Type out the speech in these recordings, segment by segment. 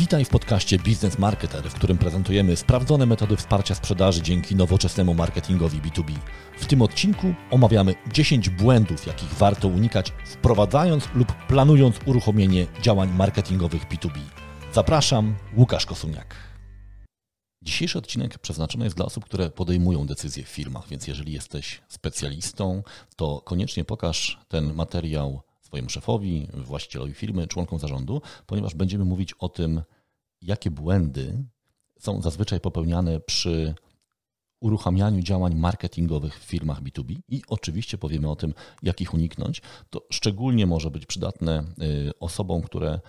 Witaj w podcaście Business Marketer, w którym prezentujemy sprawdzone metody wsparcia sprzedaży dzięki nowoczesnemu marketingowi B2B. W tym odcinku omawiamy 10 błędów, jakich warto unikać, wprowadzając lub planując uruchomienie działań marketingowych B2B. Zapraszam, Łukasz Kosuniak. Dzisiejszy odcinek przeznaczony jest dla osób, które podejmują decyzje w firmach, więc jeżeli jesteś specjalistą, to koniecznie pokaż ten materiał swojemu szefowi, właścicielowi firmy, członkom zarządu, ponieważ będziemy mówić o tym, jakie błędy są zazwyczaj popełniane przy uruchamianiu działań marketingowych w firmach B2B i oczywiście powiemy o tym, jak ich uniknąć. To szczególnie może być przydatne y, osobom, które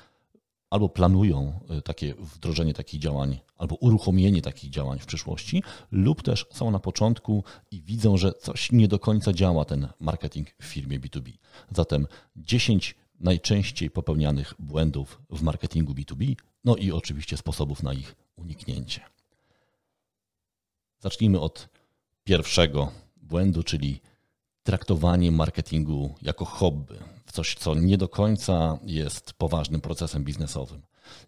albo planują y, takie wdrożenie takich działań, albo uruchomienie takich działań w przyszłości, lub też są na początku i widzą, że coś nie do końca działa ten marketing w firmie B2B. Zatem 10 najczęściej popełnianych błędów w marketingu B2B, no i oczywiście sposobów na ich uniknięcie. Zacznijmy od pierwszego błędu, czyli traktowanie marketingu jako hobby, coś, co nie do końca jest poważnym procesem biznesowym.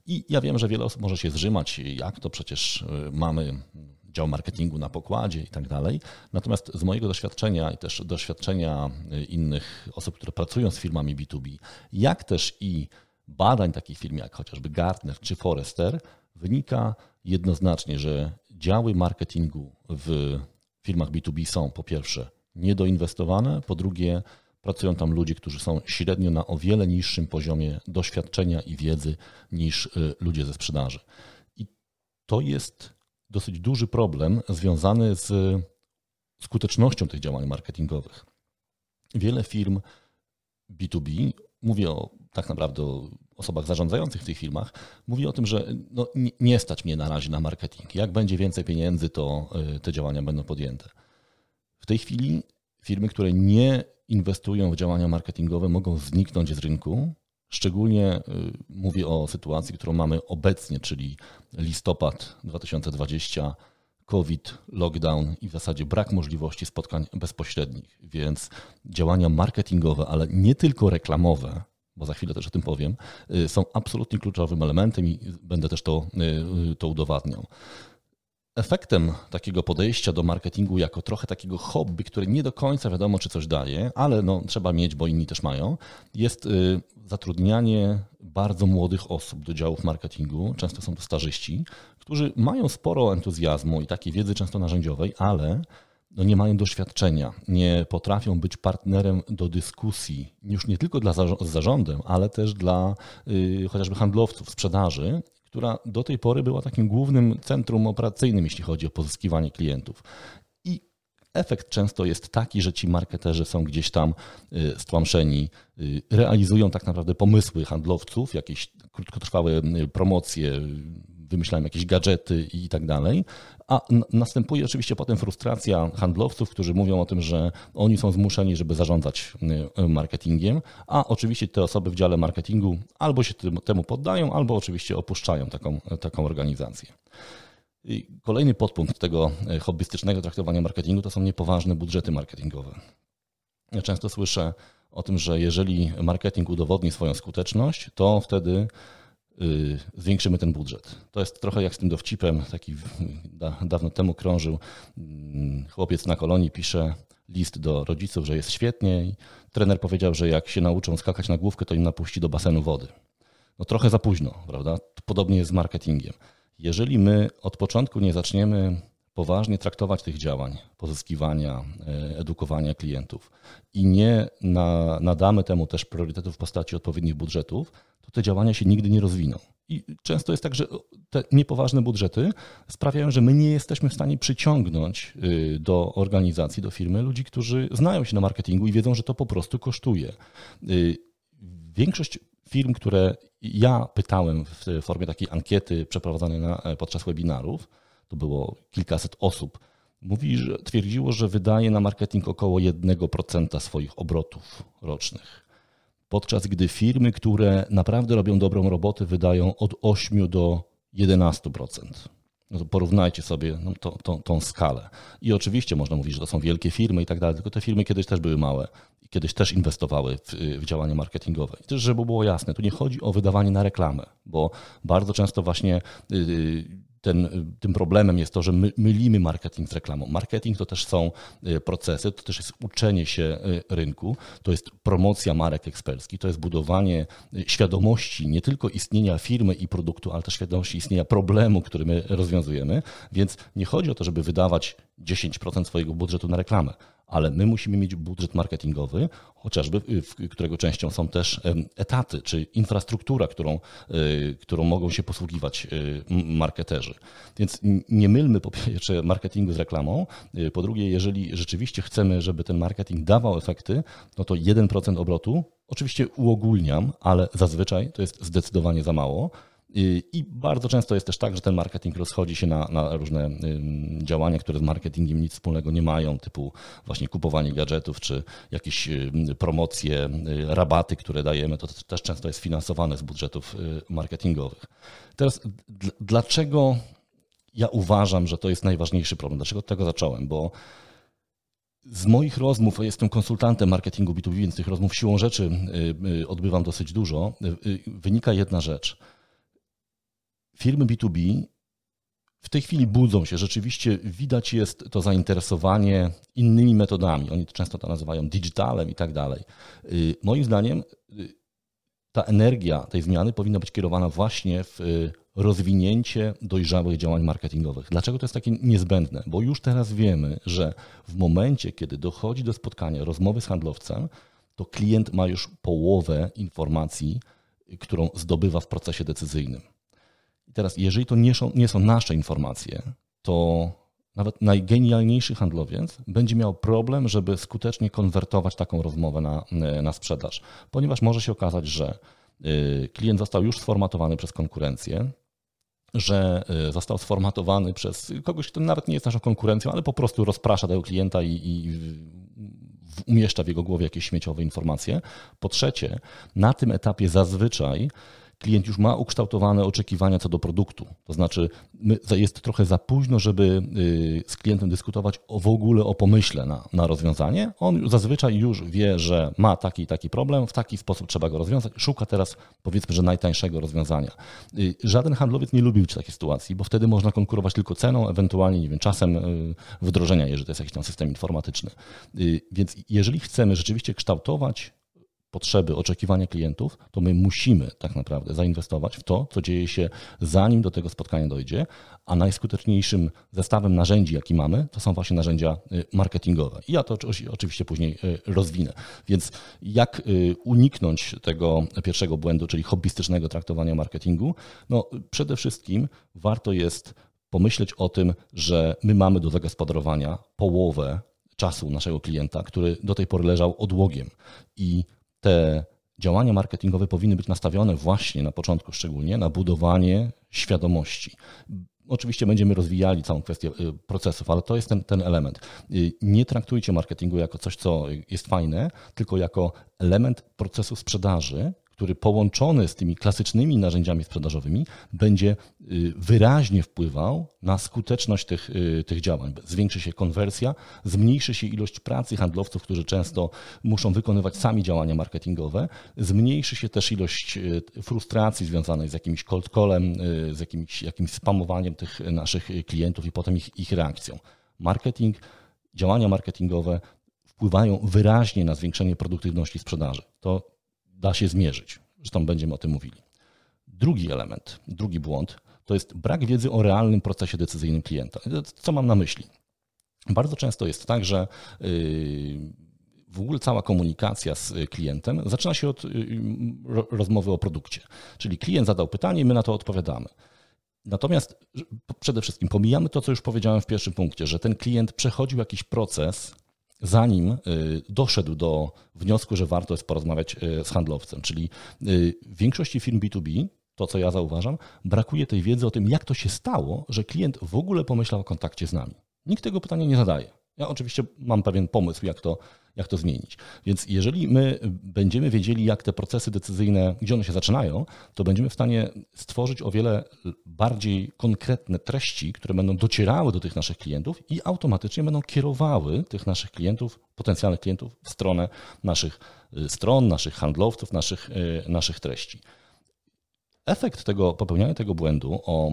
I ja wiem, że wiele osób może się zrzymać, jak to przecież y, mamy dział marketingu na pokładzie i tak dalej. Natomiast z mojego doświadczenia i też doświadczenia y, innych osób, które pracują z firmami B2B, jak też i badań takich firm jak chociażby Gartner czy Forrester, wynika jednoznacznie, że działy marketingu w firmach B2B są po pierwsze niedoinwestowane, po drugie pracują tam ludzie, którzy są średnio na o wiele niższym poziomie doświadczenia i wiedzy niż y, ludzie ze sprzedaży. I to jest dosyć duży problem związany z skutecznością tych działań marketingowych. Wiele firm B2B, mówię o tak naprawdę o osobach zarządzających w tych firmach, mówi o tym, że no, nie stać mnie na razie na marketing. Jak będzie więcej pieniędzy, to y, te działania będą podjęte. W tej chwili firmy, które nie inwestują w działania marketingowe, mogą zniknąć z rynku. Szczególnie y, mówię o sytuacji, którą mamy obecnie, czyli listopad 2020, COVID, lockdown i w zasadzie brak możliwości spotkań bezpośrednich. Więc działania marketingowe, ale nie tylko reklamowe, bo za chwilę też o tym powiem, y, są absolutnie kluczowym elementem i będę też to, y, to udowadniał. Efektem takiego podejścia do marketingu jako trochę takiego hobby, które nie do końca wiadomo, czy coś daje, ale no, trzeba mieć, bo inni też mają, jest y, zatrudnianie bardzo młodych osób do działów marketingu. Często są to starzyści, którzy mają sporo entuzjazmu i takiej wiedzy często narzędziowej, ale no nie mają doświadczenia, nie potrafią być partnerem do dyskusji, już nie tylko dla zarządem, ale też dla y, chociażby handlowców, sprzedaży która do tej pory była takim głównym centrum operacyjnym, jeśli chodzi o pozyskiwanie klientów. I efekt często jest taki, że ci marketerzy są gdzieś tam y, stłamszeni, y, realizują tak naprawdę pomysły handlowców, jakieś krótkotrwałe y, promocje, wymyślają jakieś gadżety i tak dalej. A następuje oczywiście potem frustracja handlowców, którzy mówią o tym, że oni są zmuszeni, żeby zarządzać y, marketingiem, a oczywiście te osoby w dziale marketingu albo się temu poddają, albo oczywiście opuszczają taką, taką organizację. I kolejny podpunkt tego y, hobbystycznego traktowania marketingu to są niepoważne budżety marketingowe. Ja często słyszę o tym, że jeżeli marketing udowodni swoją skuteczność, to wtedy zwiększymy ten budżet. To jest trochę jak z tym dowcipem, taki da, dawno temu krążył. Mm, chłopiec na kolonii pisze list do rodziców, że jest świetnie i trener powiedział, że jak się nauczą skakać na główkę, to im napuści do basenu wody. No trochę za późno, prawda? Podobnie jest z marketingiem. Jeżeli my od początku nie zaczniemy poważnie traktować tych działań, pozyskiwania, e, edukowania klientów i nie na, nadamy temu też priorytetów w postaci odpowiednich budżetów, to te działania się nigdy nie rozwiną. I często jest tak, że te niepoważne budżety sprawiają, że my nie jesteśmy w stanie przyciągnąć y, do organizacji, do firmy ludzi, którzy znają się na marketingu i wiedzą, że to po prostu kosztuje. Y, większość firm, które ja pytałem w formie takiej ankiety przeprowadzanej na, podczas webinarów, to było kilkaset osób, mówi, że twierdziło, że wydaje na marketing około 1% swoich obrotów rocznych. Podczas gdy firmy, które naprawdę robią dobrą robotę, wydają od 8 do 11%. No to porównajcie sobie no, to, to, tą skalę. I oczywiście można mówić, że to są wielkie firmy i tak dalej, tylko te firmy kiedyś też były małe kiedyś też inwestowały w, w działania marketingowe. I też, żeby było jasne, tu nie chodzi o wydawanie na reklamę, bo bardzo często właśnie ten, tym problemem jest to, że my mylimy marketing z reklamą. Marketing to też są y, procesy, to też jest uczenie się y, rynku, to jest promocja marek eksperckich, to jest budowanie y, świadomości nie tylko istnienia firmy i produktu, ale też świadomości istnienia problemu, który my rozwiązujemy. Więc nie chodzi o to, żeby wydawać 10% swojego budżetu na reklamę ale my musimy mieć budżet marketingowy, chociażby, którego częścią są też etaty, czy infrastruktura, którą, y, którą mogą się posługiwać y, marketerzy. Więc nie mylmy po pierwsze marketingu z reklamą, y, po drugie, jeżeli rzeczywiście chcemy, żeby ten marketing dawał efekty, no to 1% obrotu, oczywiście uogólniam, ale zazwyczaj to jest zdecydowanie za mało. I bardzo często jest też tak, że ten marketing rozchodzi się na, na, różne działania, które z marketingiem nic wspólnego nie mają, typu właśnie kupowanie gadżetów, czy jakieś promocje, y, rabaty, które dajemy, to też często jest finansowane z budżetów y, marketingowych. Teraz dlaczego ja uważam, że to jest najważniejszy problem? Dlaczego od tego zacząłem? Bo z moich rozmów, jestem konsultantem marketingu B2B, więc tych rozmów siłą rzeczy y, odbywam dosyć dużo, wynika jedna rzecz – firmy B2B w tej chwili budzą się. Rzeczywiście widać jest to zainteresowanie innymi metodami. Oni często to nazywają digitalem i tak dalej. Y, moim zdaniem y, ta energia tej zmiany powinna być kierowana właśnie w y, rozwinięcie dojrzałych działań marketingowych. Dlaczego to jest takie niezbędne? Bo już teraz wiemy, że w momencie, kiedy dochodzi do spotkania, rozmowy z handlowcem, to klient ma już połowę informacji, którą zdobywa w procesie decyzyjnym. I teraz, jeżeli to nie są, nie są nasze informacje, to nawet najgenialniejszy handlowiec będzie miał problem, żeby skutecznie konwertować taką rozmowę na, na sprzedaż, ponieważ może się okazać, że y, klient został już sformatowany przez konkurencję, że y, został sformatowany przez kogoś, kto nawet nie jest naszą konkurencją, ale po prostu rozprasza tego klienta i, i umieszcza w jego głowie jakieś śmieciowe informacje. Po trzecie, na tym etapie zazwyczaj klient już ma ukształtowane oczekiwania co do produktu. To znaczy, jest trochę za późno, żeby y, z klientem dyskutować o, w ogóle o pomyśle na, na rozwiązanie. On zazwyczaj już wie, że ma taki i taki problem, w taki sposób trzeba go rozwiązać. Szuka teraz, powiedzmy, że najtańszego rozwiązania. Y, żaden handlowiec nie lubił takiej sytuacji, bo wtedy można konkurować tylko ceną, ewentualnie, nie wiem, czasem y, wdrożenia, jeżeli to jest jakiś tam system informatyczny. Więc jeżeli chcemy rzeczywiście kształtować potrzeby, oczekiwania klientów, to my musimy tak naprawdę zainwestować w to, co dzieje się zanim do tego spotkania dojdzie, a najskuteczniejszym zestawem narzędzi, jaki mamy, to są właśnie narzędzia y, marketingowe. I ja to oczywiście później y, rozwinę. Więc jak y, uniknąć tego pierwszego błędu, czyli hobbystycznego traktowania marketingu? No przede wszystkim warto jest pomyśleć o tym, że my mamy do zagospodarowania połowę czasu naszego klienta, który do tej pory leżał odłogiem. I te działania marketingowe powinny być nastawione właśnie na początku szczególnie na budowanie świadomości. Oczywiście będziemy rozwijali całą kwestię y, procesów, ale to jest ten, ten element. Y, nie traktujcie marketingu jako coś, co jest fajne, tylko jako element procesu sprzedaży, który połączony z tymi klasycznymi narzędziami sprzedażowymi będzie y, wyraźnie wpływał na skuteczność tych, y, tych działań. Zwiększy się konwersja, zmniejszy się ilość pracy handlowców, którzy często muszą wykonywać sami działania marketingowe, zmniejszy się też ilość y, frustracji związanej z jakimś cold callem, z jakimś, jakimś spamowaniem tych naszych klientów i potem ich, ich reakcją. Marketing, działania marketingowe wpływają wyraźnie na zwiększenie produktywności sprzedaży. To da się zmierzyć. Zresztą będziemy o tym mówili. Drugi element, drugi błąd to jest brak wiedzy o realnym procesie decyzyjnym klienta. Co mam na myśli? Bardzo często jest tak, że yy, w ogóle cała komunikacja z klientem zaczyna się od yy, rozmowy o produkcie. Czyli klient zadał pytanie i my na to odpowiadamy. Natomiast przede wszystkim pomijamy to, co już powiedziałem w pierwszym punkcie, że ten klient przechodził jakiś proces zanim y, doszedł do wniosku, że warto jest porozmawiać y, z handlowcem. Czyli y, w większości firm B2B, to co ja zauważam, brakuje tej wiedzy o tym, jak to się stało, że klient w ogóle pomyślał o kontakcie z nami. Nikt tego pytania nie zadaje. Ja oczywiście mam pewien pomysł, jak to, jak to zmienić. Więc jeżeli my będziemy wiedzieli, jak te procesy decyzyjne, gdzie one się zaczynają, to będziemy w stanie stworzyć o wiele bardziej konkretne treści, które będą docierały do tych naszych klientów i automatycznie będą kierowały tych naszych klientów, potencjalnych klientów w stronę naszych y, stron, naszych handlowców, naszych, y, naszych treści. Efekt tego popełniania tego błędu, o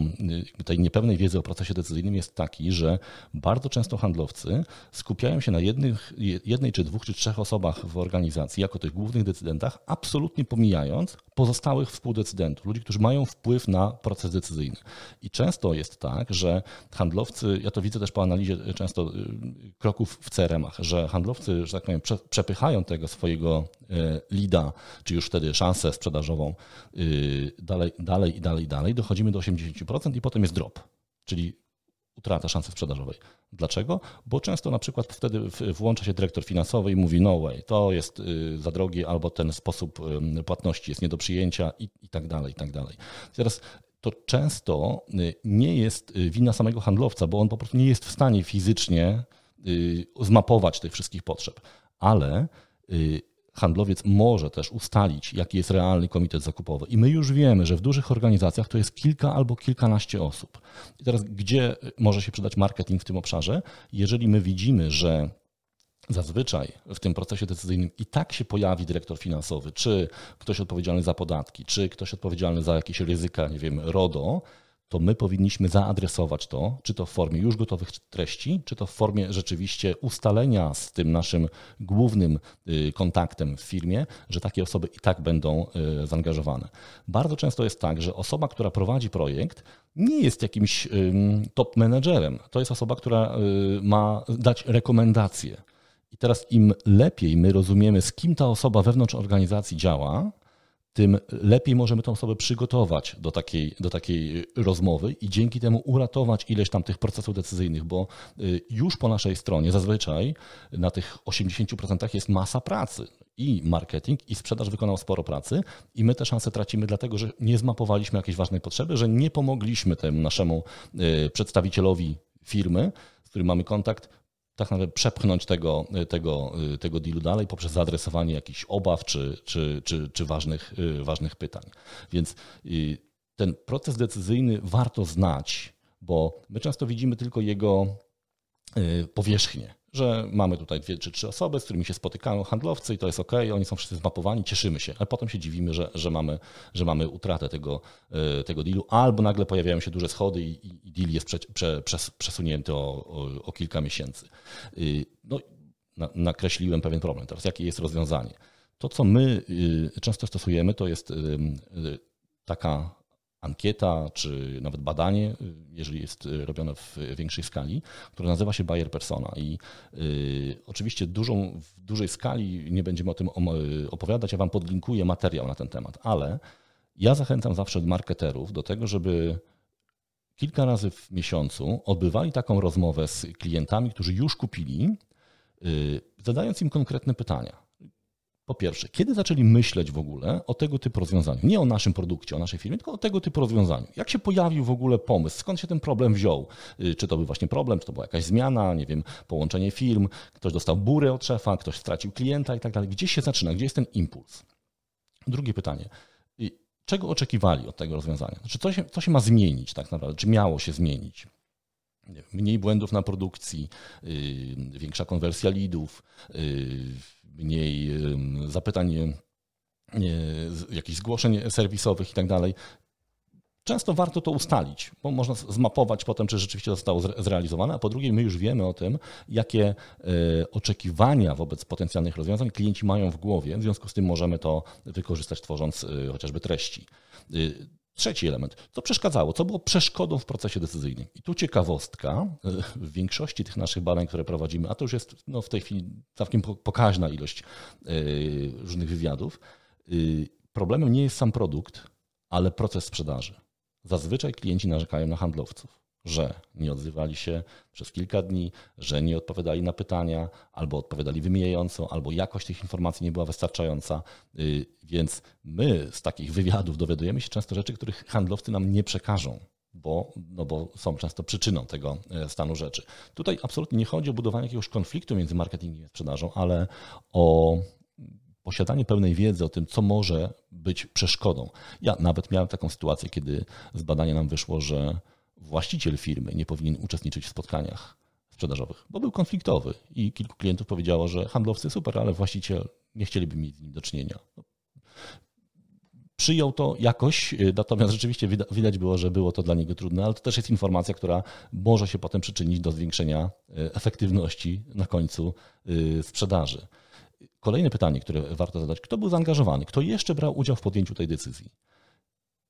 y, tej niepełnej wiedzy o procesie decyzyjnym jest taki, że bardzo często handlowcy skupiają się na jednych, jednej czy dwóch czy trzech osobach w organizacji jako tych głównych decydentach, absolutnie pomijając pozostałych współdecydentów, ludzi, którzy mają wpływ na proces decyzyjny. I często jest tak, że handlowcy, ja to widzę też po analizie często y, kroków w CRM-ach, że handlowcy, że tak powiem, przepychają tego swojego lida, czy już wtedy szansę sprzedażową dalej dalej, dalej i dalej, dalej, dochodzimy do 80% i potem jest drop, czyli utrata szansy sprzedażowej. Dlaczego? Bo często na przykład wtedy włącza się dyrektor finansowy i mówi no way, to jest y, za drogie albo ten sposób płatności jest nie do przyjęcia i, i tak dalej, i tak dalej. Teraz to często y, nie jest y, wina samego handlowca, bo on po prostu nie jest w stanie fizycznie zmapować tych wszystkich potrzeb, ale handlowiec może też ustalić, jaki jest realny komitet zakupowy. I my już wiemy, że w dużych organizacjach to jest kilka albo kilkanaście osób. I teraz, gdzie może się przydać marketing w tym obszarze? Jeżeli my widzimy, że Zazwyczaj w tym procesie decyzyjnym i tak się pojawi dyrektor finansowy, czy ktoś odpowiedzialny za podatki, czy ktoś odpowiedzialny za jakieś ryzyka, nie wiem, RODO, to my powinniśmy zaadresować to, czy to w formie już gotowych treści, czy to w formie rzeczywiście ustalenia z tym naszym głównym y, kontaktem w firmie, że takie osoby i tak będą y, zaangażowane. Bardzo często jest tak, że osoba, która prowadzi projekt, nie jest jakimś top menedżerem. To jest osoba, która y, ma dać rekomendacje. I teraz im lepiej my rozumiemy, z kim ta osoba wewnątrz organizacji działa, tym lepiej możemy tę osobę przygotować do takiej, do takiej rozmowy i dzięki temu uratować ileś tam tych procesów decyzyjnych, bo y, już po naszej stronie zazwyczaj na tych 80% jest masa pracy. I marketing, i sprzedaż wykonał sporo pracy, i my te szanse tracimy, dlatego że nie zmapowaliśmy jakiejś ważnej potrzeby, że nie pomogliśmy temu naszemu y, przedstawicielowi firmy, z którym mamy kontakt, tak naprawdę przepchnąć tego, tego, tego dealu dalej poprzez zaadresowanie jakichś obaw czy, czy, czy, czy ważnych, ważnych pytań. Więc y, ten proces decyzyjny warto znać, bo my często widzimy tylko jego y, powierzchnię że mamy tutaj dwie czy trzy osoby, z którymi się spotykają handlowcy i to jest ok, oni są wszyscy zmapowani, cieszymy się, ale potem się dziwimy, że, że, mamy, że mamy utratę tego, e, tego dealu, albo nagle pojawiają się duże schody i, i deal jest prze, prze, przes, przesunięty o, o, o, kilka miesięcy. Y, no, na, nakreśliłem pewien problem. Teraz jakie jest rozwiązanie? To, co my y, często stosujemy, to jest y, taka ankieta, czy nawet badanie, jeżeli jest robione w większej skali, które nazywa się Bayer Persona. I y, oczywiście dużą, w dużej skali nie będziemy o tym opowiadać, ja Wam podlinkuję materiał na ten temat, ale ja zachęcam zawsze marketerów do tego, żeby kilka razy w miesiącu odbywali taką rozmowę z klientami, którzy już kupili, y, zadając im konkretne pytania. Po pierwsze, kiedy zaczęli myśleć w ogóle o tego typu rozwiązaniu? Nie o naszym produkcie, o naszej firmie, tylko o tego typu rozwiązaniu. Jak się pojawił w ogóle pomysł? Skąd się ten problem wziął? Y, czy to był właśnie problem, czy to była jakaś zmiana, nie wiem, połączenie firm, ktoś dostał burę od szefa, ktoś stracił klienta i tak dalej. Gdzie się zaczyna? Gdzie jest ten impuls? Drugie pytanie. Y, czego oczekiwali od tego rozwiązania? Znaczy, co się, co się ma zmienić tak naprawdę? Czy miało się zmienić? Mniej błędów na produkcji, yy, większa konwersja lidów, yy, mniej zapytań, jakichś zgłoszeń serwisowych i tak dalej. Często warto to ustalić, bo można zmapować potem, czy rzeczywiście zostało zrealizowane, a po drugie my już wiemy o tym, jakie oczekiwania wobec potencjalnych rozwiązań klienci mają w głowie, w związku z tym możemy to wykorzystać tworząc chociażby treści. E, Trzeci element. Co przeszkadzało? Co było przeszkodą w procesie decyzyjnym? I tu ciekawostka. W większości tych naszych badań, które prowadzimy, a to już jest no, w tej chwili całkiem pokaźna ilość yy, różnych wywiadów, yy, problemem nie jest sam produkt, ale proces sprzedaży. Zazwyczaj klienci narzekają na handlowców że nie odzywali się przez kilka dni, że nie odpowiadali na pytania, albo odpowiadali wymijająco, albo jakość tych informacji nie była wystarczająca. Y, więc my z takich wywiadów dowiadujemy się często rzeczy, których handlowcy nam nie przekażą. bo, no bo są często przyczyną tego e, stanu rzeczy. Tutaj absolutnie nie chodzi o budowanie jakiegoś konfliktu między marketingiem i sprzedażą, ale o posiadanie pełnej wiedzy o tym, co może być przeszkodą. Ja nawet miałem taką sytuację, kiedy z badania nam wyszło, że właściciel firmy nie powinien uczestniczyć w spotkaniach sprzedażowych, bo był konfliktowy i kilku klientów powiedziało, że handlowcy super, ale właściciel nie chcieliby mieć z nim do czynienia. Przyjął to jakoś, y, natomiast rzeczywiście widać było, że było to dla niego trudne, ale to też jest informacja, która może się potem przyczynić do zwiększenia y, efektywności na końcu y, sprzedaży. Kolejne pytanie, które warto zadać: kto był zaangażowany? Kto jeszcze brał udział w podjęciu tej decyzji?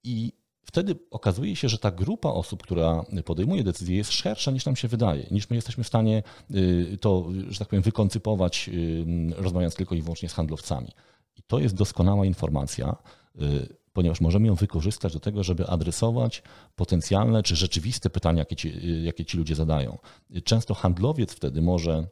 I wtedy okazuje się, że ta grupa osób, która podejmuje decyzję, jest szersza niż nam się wydaje, niż my jesteśmy w stanie to, że tak powiem, wykoncypować, rozmawiając tylko i wyłącznie z handlowcami. I to jest doskonała informacja, Y, ponieważ możemy ją wykorzystać do tego, żeby adresować potencjalne czy rzeczywiste pytania, jakie ci, y, jakie ci ludzie zadają. Często handlowiec wtedy może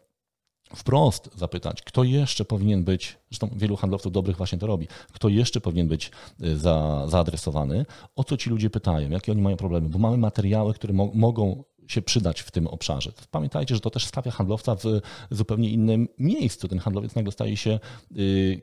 wprost zapytać, kto jeszcze powinien być, zresztą wielu handlowców dobrych właśnie to robi, kto jeszcze powinien być y, za, zaadresowany, o co ci ludzie pytają, jakie oni mają problemy, bo mamy materiały, które mo mogą się przydać w tym obszarze. Pamiętajcie, że to też stawia handlowca w zupełnie innym miejscu. Ten handlowiec nagle staje się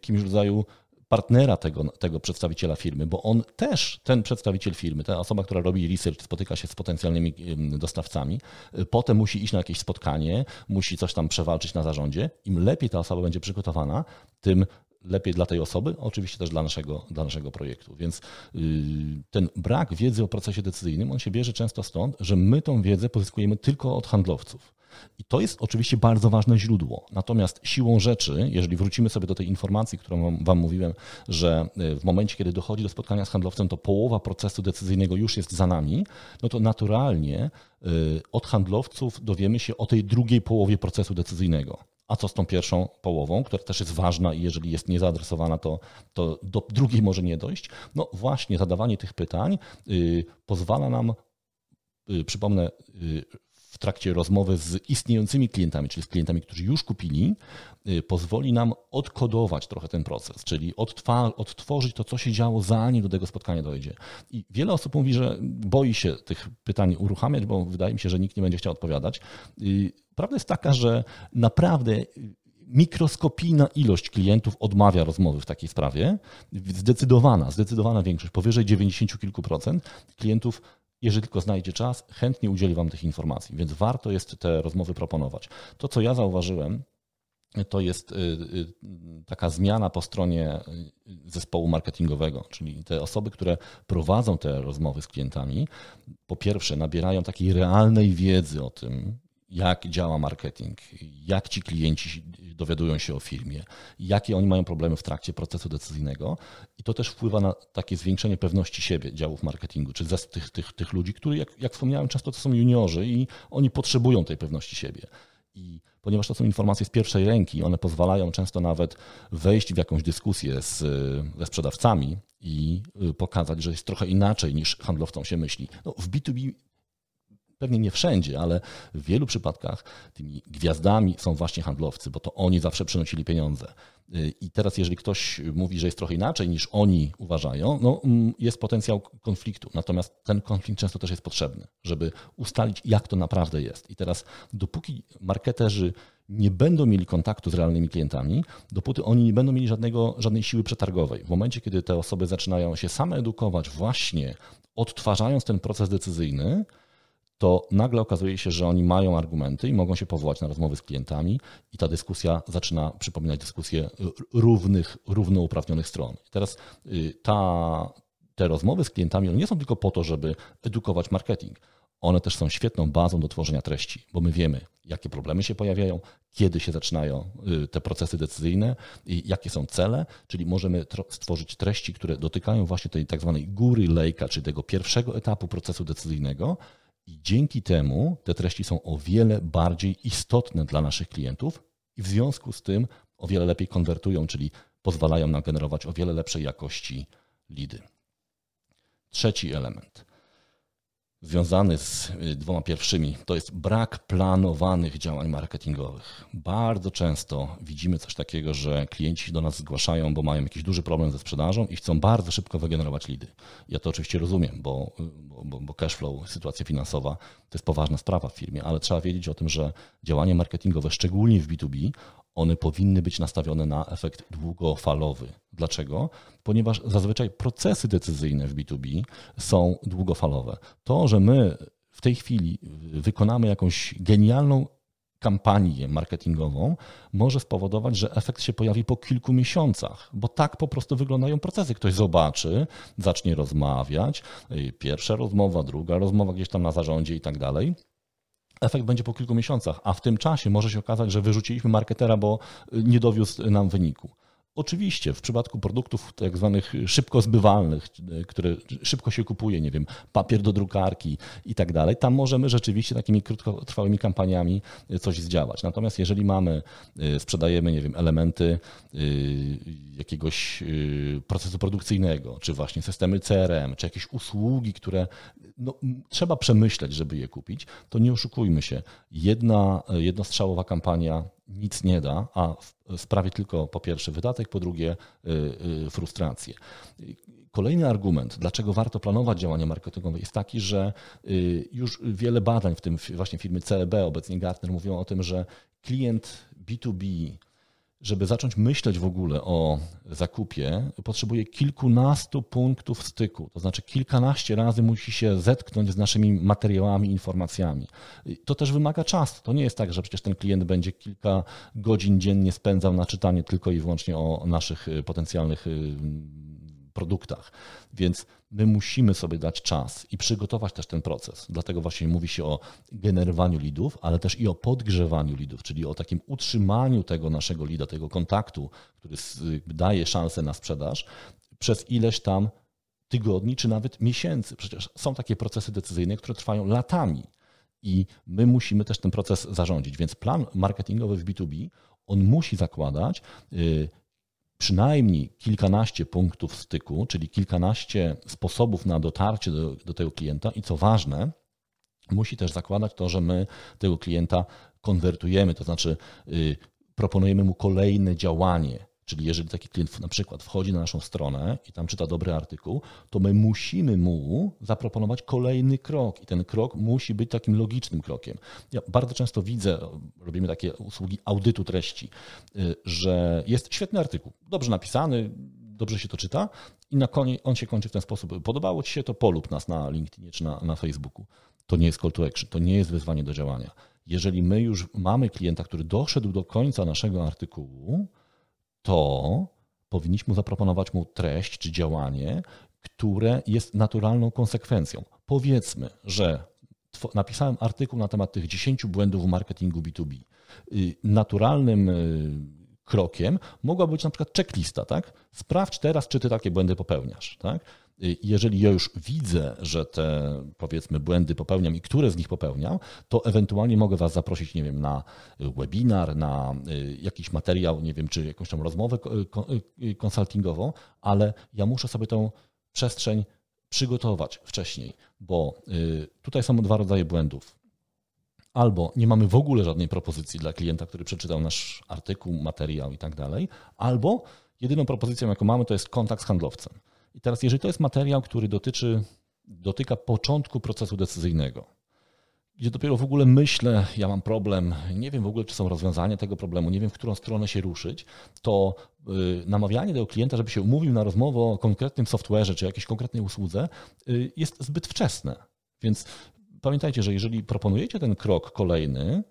kimś w rodzaju partnera tego, tego przedstawiciela firmy, bo on też, ten przedstawiciel firmy, ta osoba, która robi research, spotyka się z potencjalnymi dostawcami, y, potem musi iść na jakieś spotkanie, musi coś tam przewalczyć na zarządzie. Im lepiej ta osoba będzie przygotowana, tym lepiej dla tej osoby, oczywiście też dla naszego, dla naszego projektu. Więc yy, ten brak wiedzy o procesie decyzyjnym, on się bierze często stąd, że my tą wiedzę pozyskujemy tylko od handlowców. I to jest oczywiście bardzo ważne źródło. Natomiast siłą rzeczy, jeżeli wrócimy sobie do tej informacji, którą Wam mówiłem, że y, w momencie, kiedy dochodzi do spotkania z handlowcem, to połowa procesu decyzyjnego już jest za nami, no to naturalnie y, od handlowców dowiemy się o tej drugiej połowie procesu decyzyjnego. A co z tą pierwszą połową, która też jest ważna i jeżeli jest niezaadresowana, to, to do drugiej może nie dojść? No właśnie, zadawanie tych pytań y, pozwala nam, y, przypomnę, y, w trakcie rozmowy z istniejącymi klientami, czyli z klientami, którzy już kupili, y, pozwoli nam odkodować trochę ten proces, czyli odtworzyć to, co się działo, zanim do tego spotkania dojdzie. I wiele osób mówi, że boi się tych pytań uruchamiać, bo wydaje mi się, że nikt nie będzie chciał odpowiadać. Y, prawda jest taka, że naprawdę mikroskopijna ilość klientów odmawia rozmowy w takiej sprawie. Zdecydowana, zdecydowana większość, powyżej 90 kilku procent klientów jeżeli tylko znajdzie czas, chętnie udzieli Wam tych informacji, więc warto jest te rozmowy proponować. To, co ja zauważyłem, to jest y, y, taka zmiana po stronie y, zespołu marketingowego, czyli te osoby, które prowadzą te rozmowy z klientami, po pierwsze nabierają takiej realnej wiedzy o tym, jak działa marketing, jak ci klienci dowiadują się o firmie, jakie oni mają problemy w trakcie procesu decyzyjnego i to też wpływa na takie zwiększenie pewności siebie działów marketingu, czy tych, tych, tych ludzi, którzy, jak, jak wspomniałem, często to są juniorzy i oni potrzebują tej pewności siebie. I ponieważ to są informacje z pierwszej ręki, one pozwalają często nawet wejść w jakąś dyskusję z, ze sprzedawcami i pokazać, że jest trochę inaczej niż handlowcom się myśli. No, w B2B pewnie nie wszędzie, ale w wielu przypadkach tymi gwiazdami są właśnie handlowcy, bo to oni zawsze przynosili pieniądze. Y, I teraz, jeżeli ktoś mówi, że jest trochę inaczej niż oni uważają, no, mm, jest potencjał konfliktu. Natomiast ten konflikt często też jest potrzebny, żeby ustalić, jak to naprawdę jest. I teraz, dopóki marketerzy nie będą mieli kontaktu z realnymi klientami, dopóty oni nie będą mieli żadnego, żadnej siły przetargowej. W momencie, kiedy te osoby zaczynają się same edukować, właśnie odtwarzając ten proces decyzyjny, to nagle okazuje się, że oni mają argumenty i mogą się powołać na rozmowy z klientami i ta dyskusja zaczyna przypominać dyskusję równych, równouprawnionych stron. Teraz y, ta, te rozmowy z klientami one nie są tylko po to, żeby edukować marketing. One też są świetną bazą do tworzenia treści, bo my wiemy, jakie problemy się pojawiają, kiedy się zaczynają y, te procesy decyzyjne i jakie są cele, czyli możemy stworzyć treści, które dotykają właśnie tej tak zwanej góry lejka, czyli tego pierwszego etapu procesu decyzyjnego, i dzięki temu te treści są o wiele bardziej istotne dla naszych klientów i w związku z tym o wiele lepiej konwertują, czyli pozwalają nam generować o wiele lepszej jakości lidy. Trzeci element. Związany z y, dwoma pierwszymi, to jest brak planowanych działań marketingowych. Bardzo często widzimy coś takiego, że klienci do nas zgłaszają, bo mają jakiś duży problem ze sprzedażą i chcą bardzo szybko wygenerować lidy. Ja to oczywiście rozumiem, bo, bo, bo cashflow, sytuacja finansowa to jest poważna sprawa w firmie, ale trzeba wiedzieć o tym, że działania marketingowe, szczególnie w B2B, one powinny być nastawione na efekt długofalowy. Dlaczego? Ponieważ zazwyczaj procesy decyzyjne w B2B są długofalowe. To, że my w tej chwili wykonamy jakąś genialną kampanię marketingową, może spowodować, że efekt się pojawi po kilku miesiącach, bo tak po prostu wyglądają procesy. Ktoś zobaczy, zacznie rozmawiać, pierwsza rozmowa, druga rozmowa gdzieś tam na zarządzie i tak dalej efekt będzie po kilku miesiącach, a w tym czasie może się okazać, że wyrzuciliśmy marketera, bo nie dowiózł nam wyniku. Oczywiście w przypadku produktów tak zwanych szybko zbywalnych, które szybko się kupuje, nie wiem, papier do drukarki i tak dalej, tam możemy rzeczywiście takimi krótkotrwałymi kampaniami coś zdziałać. Natomiast jeżeli mamy, y, sprzedajemy, nie wiem, elementy y, jakiegoś y, procesu produkcyjnego, czy właśnie systemy CRM, czy jakieś usługi, które no, trzeba przemyśleć, żeby je kupić, to nie oszukujmy się. Jedna jednostrzałowa kampania nic nie da, a sprawi tylko po pierwsze wydatek, po drugie y, y, frustrację. Kolejny argument, dlaczego warto planować działania marketingowe, jest taki, że y, już wiele badań, w tym właśnie firmy CEB, obecnie Gartner, mówią o tym, że klient B2B żeby zacząć myśleć w ogóle o zakupie, potrzebuje kilkunastu punktów styku. To znaczy kilkanaście razy musi się zetknąć z naszymi materiałami, informacjami. To też wymaga czasu. To nie jest tak, że przecież ten klient będzie kilka godzin dziennie spędzał na czytanie tylko i wyłącznie o naszych potencjalnych produktach. Więc my musimy sobie dać czas i przygotować też ten proces. Dlatego właśnie mówi się o generowaniu lidów, ale też i o podgrzewaniu lidów, czyli o takim utrzymaniu tego naszego lida, tego kontaktu, który daje szansę na sprzedaż przez ileś tam tygodni czy nawet miesięcy. Przecież są takie procesy decyzyjne, które trwają latami. I my musimy też ten proces zarządzić. Więc plan marketingowy w B2B, on musi zakładać y, przynajmniej kilkanaście punktów styku, czyli kilkanaście sposobów na dotarcie do, do tego klienta i co ważne, musi też zakładać to, że my tego klienta konwertujemy, to znaczy yy, proponujemy mu kolejne działanie, Czyli jeżeli taki klient na przykład wchodzi na naszą stronę i tam czyta dobry artykuł, to my musimy mu zaproponować kolejny krok i ten krok musi być takim logicznym krokiem. Ja bardzo często widzę, robimy takie usługi audytu treści, y, że jest świetny artykuł, dobrze napisany, dobrze się to czyta i na koniec on się kończy w ten sposób. Podobało Ci się to, polub nas na LinkedInie czy na, na Facebooku. To nie jest call to action, to nie jest wyzwanie do działania. Jeżeli my już mamy klienta, który doszedł do końca naszego artykułu, to powinniśmy zaproponować mu treść czy działanie, które jest naturalną konsekwencją. Powiedzmy, że napisałem artykuł na temat tych 10 błędów w marketingu B2B. Y, naturalnym y, krokiem mogła być na przykład checklista, tak? Sprawdź teraz, czy ty takie błędy popełniasz, tak? Jeżeli ja już widzę, że te powiedzmy błędy popełniam i które z nich popełniam, to ewentualnie mogę Was zaprosić, nie wiem, na webinar, na y, jakiś materiał, nie wiem, czy jakąś tam rozmowę y, y, konsultingową, ale ja muszę sobie tą przestrzeń przygotować wcześniej, bo tutaj są dwa rodzaje błędów. Albo nie mamy w ogóle żadnej propozycji dla klienta, który przeczytał nasz artykuł, materiał i tak dalej, albo jedyną propozycją, jaką mamy, to jest kontakt z handlowcem. I teraz, jeżeli to jest materiał, który dotyczy, dotyka początku procesu decyzyjnego, gdzie dopiero w ogóle myślę, ja mam problem, nie wiem w ogóle, czy są rozwiązania tego problemu, nie wiem, w którą stronę się ruszyć, to y, namawianie tego klienta, żeby się umówił na rozmowę o konkretnym software'ze czy jakiejś konkretnej usłudze, y, jest zbyt wczesne. Więc pamiętajcie, że jeżeli proponujecie ten krok kolejny,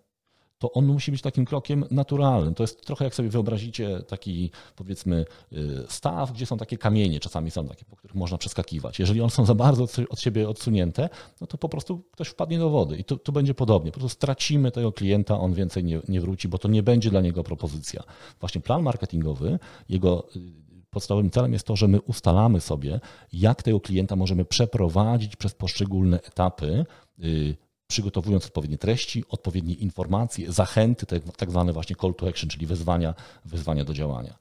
to on musi być takim krokiem naturalnym. To jest trochę jak sobie wyobrazicie taki powiedzmy y, staw, gdzie są takie kamienie, czasami są takie, po których można przeskakiwać. Jeżeli one są za bardzo od siebie odsunięte, no to po prostu ktoś wpadnie do wody i tu, tu będzie podobnie. Po prostu stracimy tego klienta, on więcej nie, nie wróci, bo to nie będzie dla niego propozycja. Właśnie plan marketingowy, jego y, podstawowym celem jest to, że my ustalamy sobie, jak tego klienta możemy przeprowadzić przez poszczególne etapy y, przygotowując odpowiednie treści, odpowiednie informacje, zachęty, te, tak zwane właśnie call to action, czyli wezwania, wezwania do działania.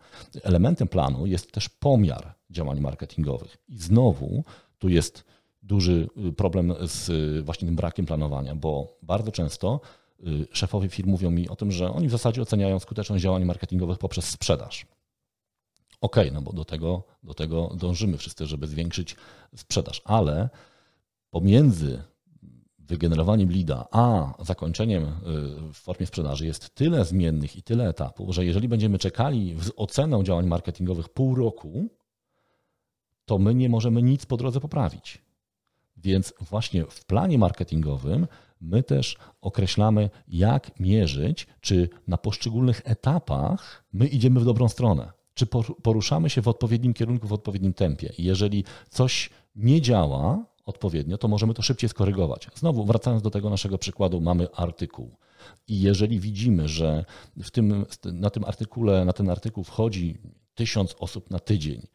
Elementem planu jest też pomiar działań marketingowych. I znowu tu jest duży problem z właśnie tym brakiem planowania, bo bardzo często szefowie firm mówią mi o tym, że oni w zasadzie oceniają skuteczność działań marketingowych poprzez sprzedaż. Okay, no bo do tego, do tego dążymy wszyscy, żeby zwiększyć sprzedaż, ale pomiędzy wygenerowaniem lida, a zakończeniem y, w formie sprzedaży jest tyle zmiennych i tyle etapów, że jeżeli będziemy czekali z oceną działań marketingowych pół roku, to my nie możemy nic po drodze poprawić. Więc właśnie w planie marketingowym my też określamy, jak mierzyć, czy na poszczególnych etapach my idziemy w dobrą stronę, czy poruszamy się w odpowiednim kierunku, w odpowiednim tempie. Jeżeli coś nie działa, odpowiednio, to możemy to szybciej skorygować. Znowu, wracając do tego naszego przykładu, mamy artykuł. I jeżeli widzimy, że w tym, na tym artykule, na ten artykuł wchodzi tysiąc osób na tydzień,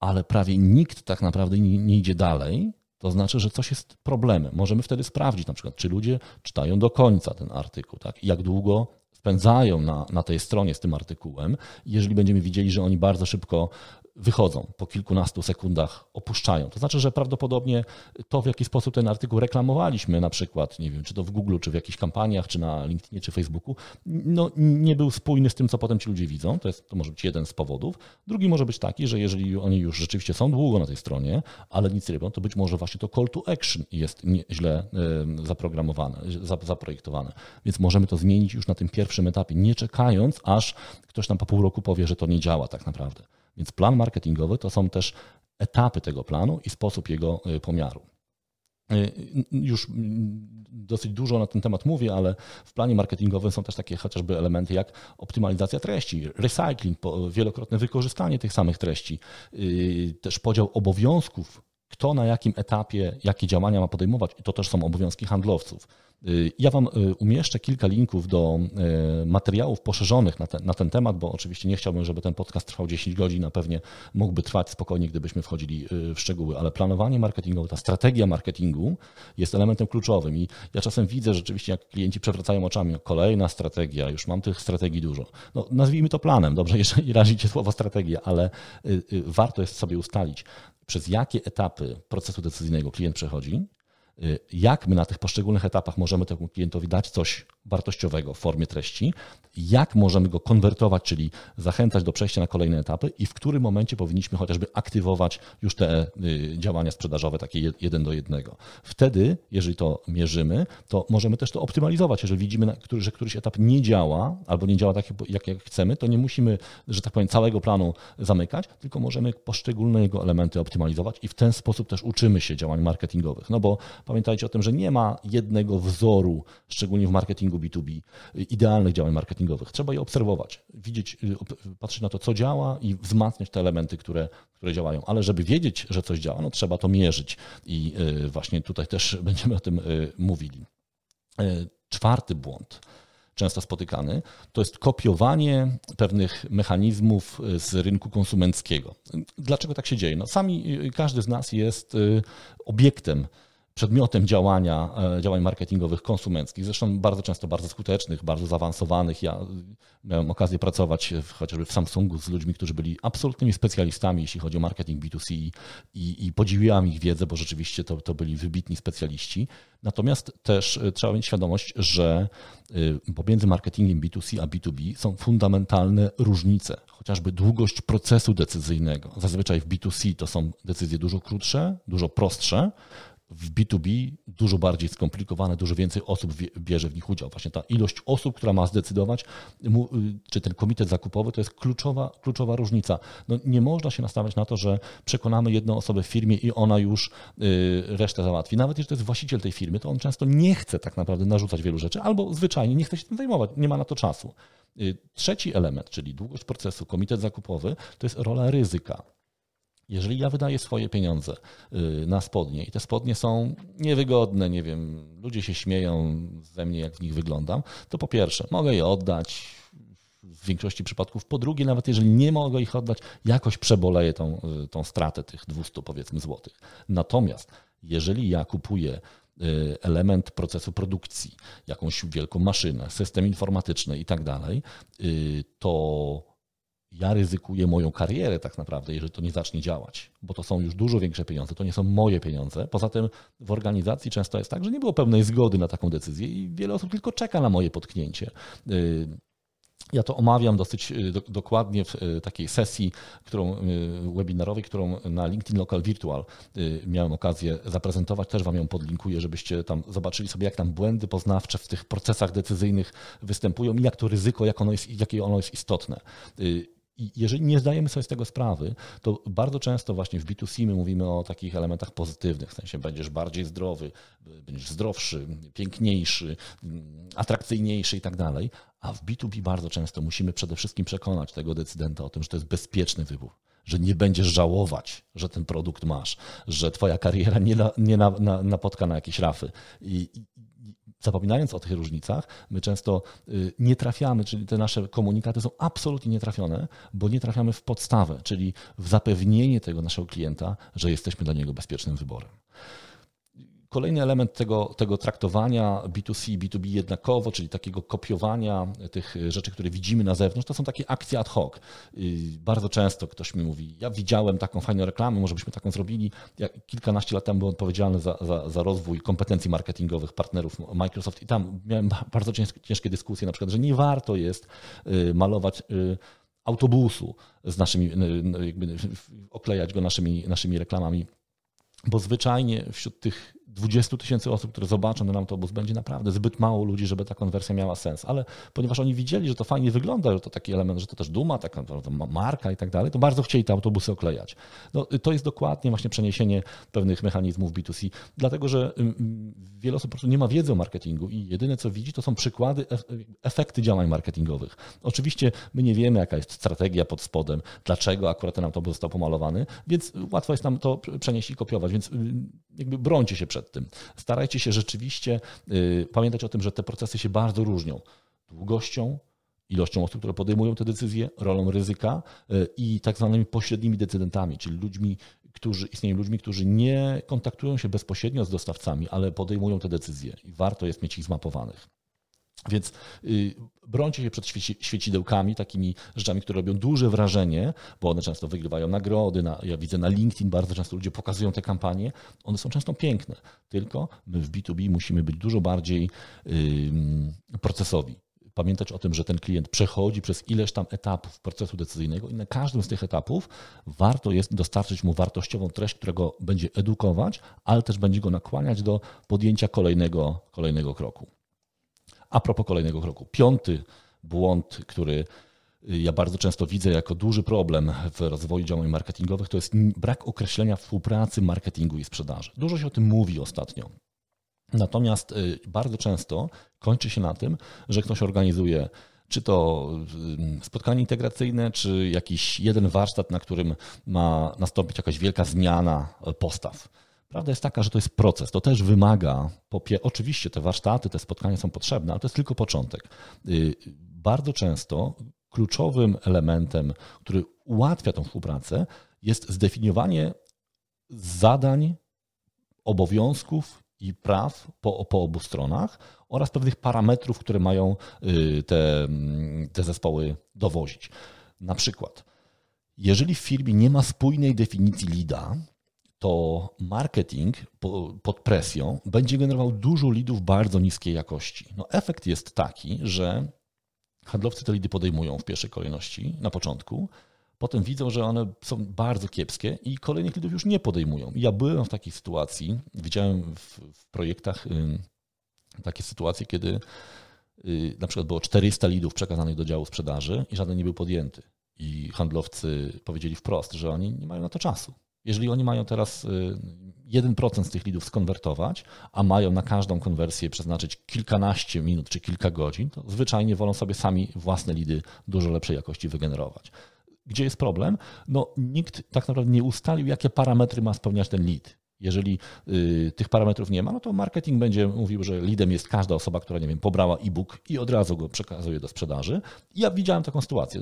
ale prawie nikt tak naprawdę nie, nie idzie dalej, to znaczy, że coś jest problemem. Możemy wtedy sprawdzić na przykład, czy ludzie czytają do końca ten artykuł, tak? jak długo spędzają na, na tej stronie z tym artykułem. Jeżeli będziemy widzieli, że oni bardzo szybko wychodzą, po kilkunastu sekundach opuszczają. To znaczy, że prawdopodobnie to, w jaki sposób ten artykuł reklamowaliśmy, na przykład, nie wiem, czy to w Google, czy w jakichś kampaniach, czy na LinkedInie, czy Facebooku, no, nie był spójny z tym, co potem ci ludzie widzą. To, jest, to może być jeden z powodów. Drugi może być taki, że jeżeli oni już rzeczywiście są długo na tej stronie, ale nic nie robią, to być może właśnie to call to action jest źle zaprogramowane, zaprojektowane. Więc możemy to zmienić już na tym pierwszym etapie, nie czekając, aż ktoś nam po pół roku powie, że to nie działa tak naprawdę. Więc plan marketingowy to są też etapy tego planu i sposób jego y, pomiaru. Y, już dosyć dużo na ten temat mówię, ale w planie marketingowym są też takie chociażby elementy jak optymalizacja treści, recycling, wielokrotne wykorzystanie tych samych treści, y, też podział obowiązków, kto na jakim etapie jakie działania ma podejmować, i to też są obowiązki handlowców. Y, ja Wam y, umieszczę kilka linków do y, materiałów poszerzonych na ten, na ten temat, bo oczywiście nie chciałbym, żeby ten podcast trwał 10 godzin, a pewnie mógłby trwać spokojnie, gdybyśmy wchodzili w szczegóły, ale planowanie marketingowe, ta strategia marketingu jest elementem kluczowym i ja czasem widzę rzeczywiście, jak klienci przewracają oczami, kolejna strategia, już mam tych strategii dużo. No, nazwijmy to planem, dobrze, jeżeli razicie słowo strategia, ale warto jest sobie ustalić, przez jakie etapy procesu decyzyjnego klient przechodzi, jak my na tych poszczególnych etapach możemy temu klientowi dać coś wartościowego w formie treści, jak możemy go konwertować, czyli zachęcać do przejścia na kolejne etapy i w którym momencie powinniśmy chociażby aktywować już te y, działania sprzedażowe takie jeden do jednego. Wtedy, jeżeli to mierzymy, to możemy też to optymalizować. Jeżeli widzimy, że któryś etap nie działa albo nie działa tak, jak chcemy, to nie musimy, że tak powiem, całego planu zamykać, tylko możemy poszczególne jego elementy optymalizować i w ten sposób też uczymy się działań marketingowych. No bo pamiętajcie o tym, że nie ma jednego wzoru, szczególnie w marketingu B2B, idealnych działań marketingowych. Trzeba je obserwować, widzieć, y, patrzeć na to, co działa i wzmacniać te elementy, które, które działają. Ale żeby wiedzieć, że coś działa, no trzeba to mierzyć i y, właśnie tutaj też będziemy o tym y, mówili. Czwarty błąd często spotykany, to jest kopiowanie pewnych mechanizmów z rynku konsumenckiego. Dlaczego tak się dzieje? No, sami każdy z nas jest obiektem przedmiotem działania, e, działań marketingowych konsumenckich, zresztą bardzo często bardzo skutecznych, bardzo zaawansowanych. Ja miałem okazję pracować w, chociażby w Samsungu z ludźmi, którzy byli absolutnymi specjalistami, jeśli chodzi o marketing B2C i, i podziwiałem ich wiedzę, bo rzeczywiście to, to byli wybitni specjaliści. Natomiast też e, trzeba mieć świadomość, że e, pomiędzy marketingiem B2C a B2B są fundamentalne różnice, chociażby długość procesu decyzyjnego. Zazwyczaj w B2C to są decyzje dużo krótsze, dużo prostsze, w B2B dużo bardziej skomplikowane, dużo więcej osób bierze w nich udział. Właśnie ta ilość osób, która ma zdecydować, y, czy ten komitet zakupowy, to jest kluczowa, kluczowa różnica. No, nie można się nastawiać na to, że przekonamy jedną osobę w firmie i ona już y, resztę załatwi. Nawet jeżeli to jest właściciel tej firmy, to on często nie chce tak naprawdę narzucać wielu rzeczy, albo zwyczajnie nie chce się tym zajmować, nie ma na to czasu. Y, trzeci element, czyli długość procesu, komitet zakupowy, to jest rola ryzyka. Jeżeli ja wydaję swoje pieniądze y, na spodnie i te spodnie są niewygodne, nie wiem, ludzie się śmieją ze mnie, jak w nich wyglądam, to po pierwsze, mogę je oddać w większości przypadków. Po drugie, nawet jeżeli nie mogę ich oddać, jakoś przeboleję tą, y, tą stratę tych 200 powiedzmy złotych. Natomiast jeżeli ja kupuję y, element procesu produkcji, jakąś wielką maszynę, system informatyczny i tak dalej, to ja ryzykuję moją karierę tak naprawdę, jeżeli to nie zacznie działać, bo to są już dużo większe pieniądze, to nie są moje pieniądze. Poza tym w organizacji często jest tak, że nie było pełnej zgody na taką decyzję i wiele osób tylko czeka na moje potknięcie. Y, ja to omawiam dosyć y, dokładnie w y, takiej sesji którą, webinarowej, którą na LinkedIn Local Virtual miałem okazję zaprezentować. Też Wam ją podlinkuję, żebyście tam zobaczyli sobie, jak tam błędy poznawcze w tych procesach decyzyjnych występują i jak to ryzyko, jak ono jest, jakie ono jest istotne. I jeżeli nie zdajemy sobie z tego sprawy, to bardzo często właśnie w B2C my mówimy o takich elementach pozytywnych, w sensie będziesz bardziej zdrowy, będziesz zdrowszy, piękniejszy, atrakcyjniejszy i tak dalej, a w B2B bardzo często musimy przede wszystkim przekonać tego decydenta o tym, że to jest bezpieczny wybór, że nie będziesz żałować, że ten produkt masz, że twoja kariera nie, na, nie na, na, napotka na jakieś rafy. I, zapominając o tych różnicach, my często y, nie trafiamy, czyli te nasze komunikaty są absolutnie nietrafione, bo nie trafiamy w podstawę, czyli w zapewnienie tego naszego klienta, że jesteśmy dla niego bezpiecznym wyborem. Kolejny element tego, tego traktowania B2C, B2B jednakowo, czyli takiego kopiowania tych rzeczy, które widzimy na zewnątrz, to są takie akcje ad hoc. Bardzo często ktoś mi mówi, ja widziałem taką fajną reklamę, może byśmy taką zrobili. Ja kilkanaście lat temu byłem odpowiedzialny za, za, za rozwój kompetencji marketingowych partnerów Microsoft i tam miałem bardzo ciężkie dyskusje, na przykład, że nie warto jest y, malować y, autobusu z naszymi, y, jakby oklejać go naszymi, naszymi reklamami bo zwyczajnie wśród tych 20 tysięcy osób, które zobaczą ten autobus, będzie naprawdę zbyt mało ludzi, żeby ta konwersja miała sens. Ale ponieważ oni widzieli, że to fajnie wygląda, że to taki element, że to też duma, taka marka i tak dalej, to bardzo chcieli te autobusy oklejać. No, to jest dokładnie właśnie przeniesienie pewnych mechanizmów B2C, dlatego że wiele osób po prostu nie ma wiedzy o marketingu i jedyne co widzi, to są przykłady, efekty działań marketingowych. Oczywiście my nie wiemy, jaka jest strategia pod spodem, dlaczego akurat ten autobus został pomalowany, więc łatwo jest nam to przenieść i kopiować, więc jakby brońcie się przed tym. Starajcie się rzeczywiście y, pamiętać o tym, że te procesy się bardzo różnią długością, ilością osób, które podejmują te decyzje, rolą ryzyka y, i tak zwanymi pośrednimi decydentami, czyli ludźmi, którzy istnieją ludźmi, którzy nie kontaktują się bezpośrednio z dostawcami, ale podejmują te decyzje i warto jest mieć ich zmapowanych. Więc y, brońcie się przed świecidełkami, takimi rzeczami, które robią duże wrażenie, bo one często wygrywają nagrody. Na, ja widzę na LinkedIn bardzo często ludzie pokazują te kampanie. One są często piękne, tylko my w B2B musimy być dużo bardziej procesowi. Pamiętać o tym, że ten klient przechodzi przez ileś tam etapów procesu decyzyjnego i na każdym z tych etapów warto jest dostarczyć mu wartościową treść, która go będzie edukować, ale też będzie go nakłaniać do podjęcia kolejnego, kolejnego kroku. A propos kolejnego kroku. Piąty błąd, który ja bardzo często widzę jako duży problem w rozwoju działań marketingowych, to jest brak określenia współpracy marketingu i sprzedaży. Dużo się o tym mówi ostatnio. Natomiast y, bardzo często kończy się na tym, że ktoś organizuje czy to y, spotkanie integracyjne, czy jakiś jeden warsztat, na którym ma nastąpić jakaś wielka zmiana postaw. Prawda jest taka, że to jest proces. To też wymaga, oczywiście te warsztaty, te spotkania są potrzebne, ale to jest tylko początek. Y, bardzo często kluczowym elementem, który ułatwia tą współpracę, jest zdefiniowanie zadań, obowiązków i praw po, po obu stronach oraz pewnych parametrów, które mają y, te, te zespoły dowozić. Na przykład, jeżeli w firmie nie ma spójnej definicji LIDA, to marketing pod presją będzie generował dużo lidów bardzo niskiej jakości. No efekt jest taki, że handlowcy te lidy podejmują w pierwszej kolejności na początku, potem widzą, że one są bardzo kiepskie i kolejnych lidów już nie podejmują. Ja byłem w takiej sytuacji, widziałem w, w projektach y, takie sytuacje, kiedy y, na przykład było 400 lidów przekazanych do działu sprzedaży i żaden nie był podjęty. I handlowcy powiedzieli wprost, że oni nie mają na to czasu. Jeżeli oni mają teraz 1% y, z tych lidów skonwertować, a mają na każdą konwersję przeznaczyć kilkanaście minut czy kilka godzin, to zwyczajnie wolą sobie sami własne lidy dużo lepszej jakości wygenerować. Gdzie jest problem? No, nikt tak naprawdę nie ustalił, jakie parametry ma spełniać ten lead. Jeżeli y, tych parametrów nie ma, no to marketing będzie mówił, że leadem jest każda osoba, która, nie wiem, pobrała e-book i od razu go przekazuje do sprzedaży. Ja widziałem taką sytuację.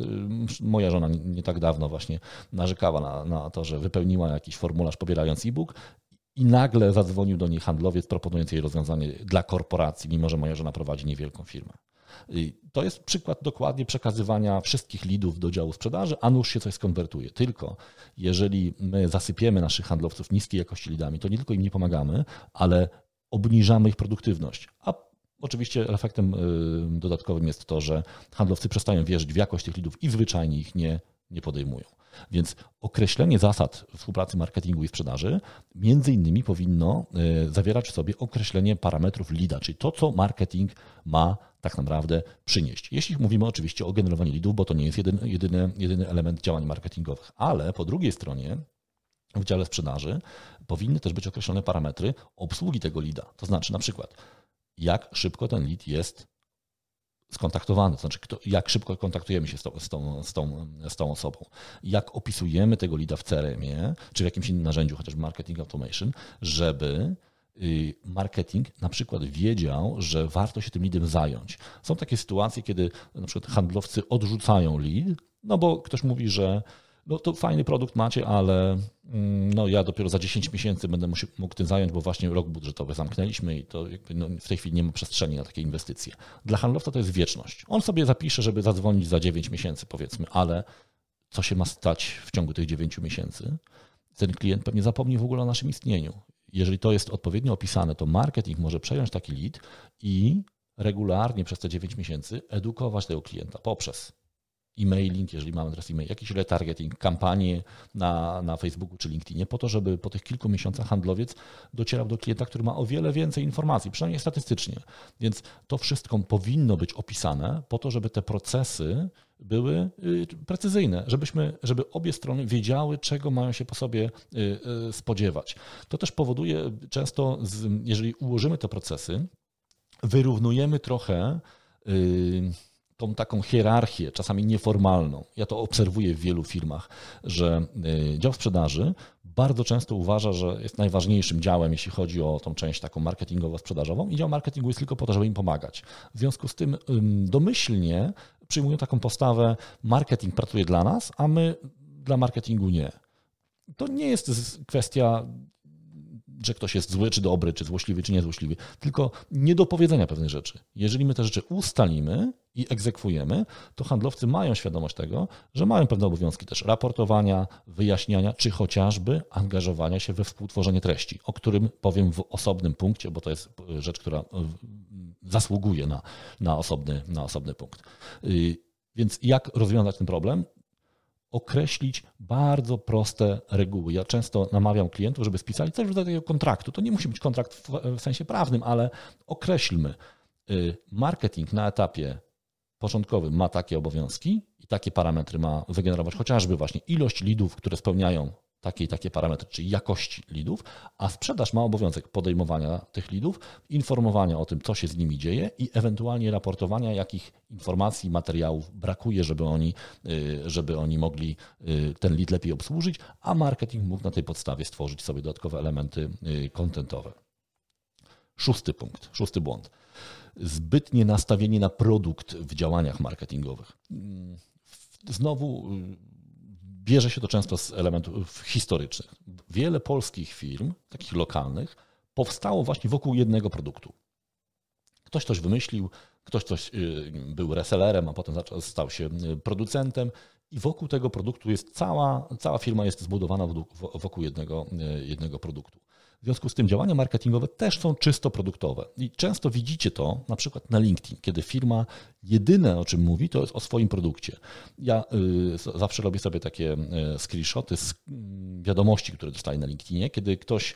Moja żona nie, nie tak dawno właśnie narzekała na, na to, że wypełniła jakiś formularz pobierając e-book i nagle zadzwonił do niej handlowiec proponując jej rozwiązanie dla korporacji, mimo że moja żona prowadzi niewielką firmę. To jest przykład dokładnie przekazywania wszystkich lidów do działu sprzedaży, a nuż się coś skonwertuje. Tylko jeżeli my zasypiemy naszych handlowców niskiej jakości lidami, to nie tylko im nie pomagamy, ale obniżamy ich produktywność. A Oczywiście efektem dodatkowym jest to, że handlowcy przestają wierzyć w jakość tych lidów i zwyczajnie ich nie, nie podejmują. Więc określenie zasad współpracy marketingu i sprzedaży między innymi powinno e, zawierać w sobie określenie parametrów LIDA, czyli to, co marketing ma tak naprawdę przynieść. Jeśli mówimy oczywiście o generowaniu lidów, bo to nie jest jedyny, jedyny, jedyny element działań marketingowych, ale po drugiej stronie w dziale sprzedaży powinny też być określone parametry obsługi tego lida. To znaczy na przykład, jak szybko ten lead jest skontaktowany, to znaczy kto, jak szybko kontaktujemy się z tą, z, tą, z, tą, z tą osobą, jak opisujemy tego lida w CRM-ie, czy w jakimś innym narzędziu, chociażby marketing automation, żeby y, marketing na przykład wiedział, że warto się tym lidem zająć. Są takie sytuacje, kiedy na przykład handlowcy odrzucają lead, no bo ktoś mówi, że no to fajny produkt macie, ale mm, no ja dopiero za 10 miesięcy będę mógł tym zająć, bo właśnie rok budżetowy zamknęliśmy i to no w tej chwili nie ma przestrzeni na takie inwestycje. Dla handlowca to jest wieczność. On sobie zapisze, żeby zadzwonić za 9 miesięcy powiedzmy, ale co się ma stać w ciągu tych 9 miesięcy? Ten klient pewnie zapomni w ogóle o naszym istnieniu. Jeżeli to jest odpowiednio opisane, to marketing może przejąć taki lead i regularnie przez te 9 miesięcy edukować tego klienta poprzez e-mailing, jeżeli mamy teraz e-mail, jakiś retargeting, kampanie na, na Facebooku czy LinkedInie, po to, żeby po tych kilku miesiącach handlowiec docierał do klienta, który ma o wiele więcej informacji, przynajmniej statystycznie. Więc to wszystko powinno być opisane po to, żeby te procesy były y, precyzyjne, żebyśmy, żeby obie strony wiedziały, czego mają się po sobie y, y, spodziewać. To też powoduje często, jeżeli ułożymy te procesy, wyrównujemy trochę tą taką hierarchię, czasami nieformalną. Ja to obserwuję w wielu firmach, że y, dział sprzedaży bardzo często uważa, że jest najważniejszym działem, jeśli chodzi o tą część taką marketingowo-sprzedażową i dział marketingu jest tylko po to, żeby im pomagać. W związku z tym domyślnie przyjmują taką postawę, marketing pracuje dla nas, a my dla marketingu nie. To nie jest kwestia że ktoś jest zły czy dobry, czy złośliwy, czy niezłośliwy, tylko niedopowiedzenia pewnych rzeczy. Jeżeli my te rzeczy ustalimy i egzekwujemy, to handlowcy mają świadomość tego, że mają pewne obowiązki też raportowania, wyjaśniania, czy chociażby angażowania się we współtworzenie treści, o którym powiem w osobnym punkcie, bo to jest rzecz, która zasługuje na, na, osobny, na osobny punkt. Y, więc jak rozwiązać ten problem? Określić bardzo proste reguły. Ja często namawiam klientów, żeby spisali coś w rodzaju kontraktu. To nie musi być kontrakt w, w sensie prawnym, ale określmy. Y, marketing na etapie początkowym ma takie obowiązki i takie parametry ma wygenerować chociażby właśnie ilość lidów, które spełniają takie i takie parametry, czyli jakości lidów, a sprzedaż ma obowiązek podejmowania tych lidów, informowania o tym, co się z nimi dzieje i ewentualnie raportowania, jakich informacji, materiałów brakuje, żeby oni, y, żeby oni mogli y, ten lead lepiej obsłużyć, a marketing mógł na tej podstawie stworzyć sobie dodatkowe elementy kontentowe. Szósty punkt, szósty błąd. Zbytnie nastawienie na produkt w działaniach marketingowych. Znowu bierze się to często z elementów historycznych. Wiele polskich firm, takich lokalnych, powstało właśnie wokół jednego produktu. Ktoś coś wymyślił, ktoś coś y, był resellerem, a potem stał się y, producentem i wokół tego produktu jest cała, cała firma jest zbudowana wokół jednego, y, jednego produktu. W związku z tym działania marketingowe też są czysto produktowe. I często widzicie to na przykład na LinkedIn, kiedy firma jedyne o czym mówi, to jest o swoim produkcie. Ja y, zawsze robię sobie takie y, screenshoty z y, wiadomości, które dostaję na LinkedInie, kiedy ktoś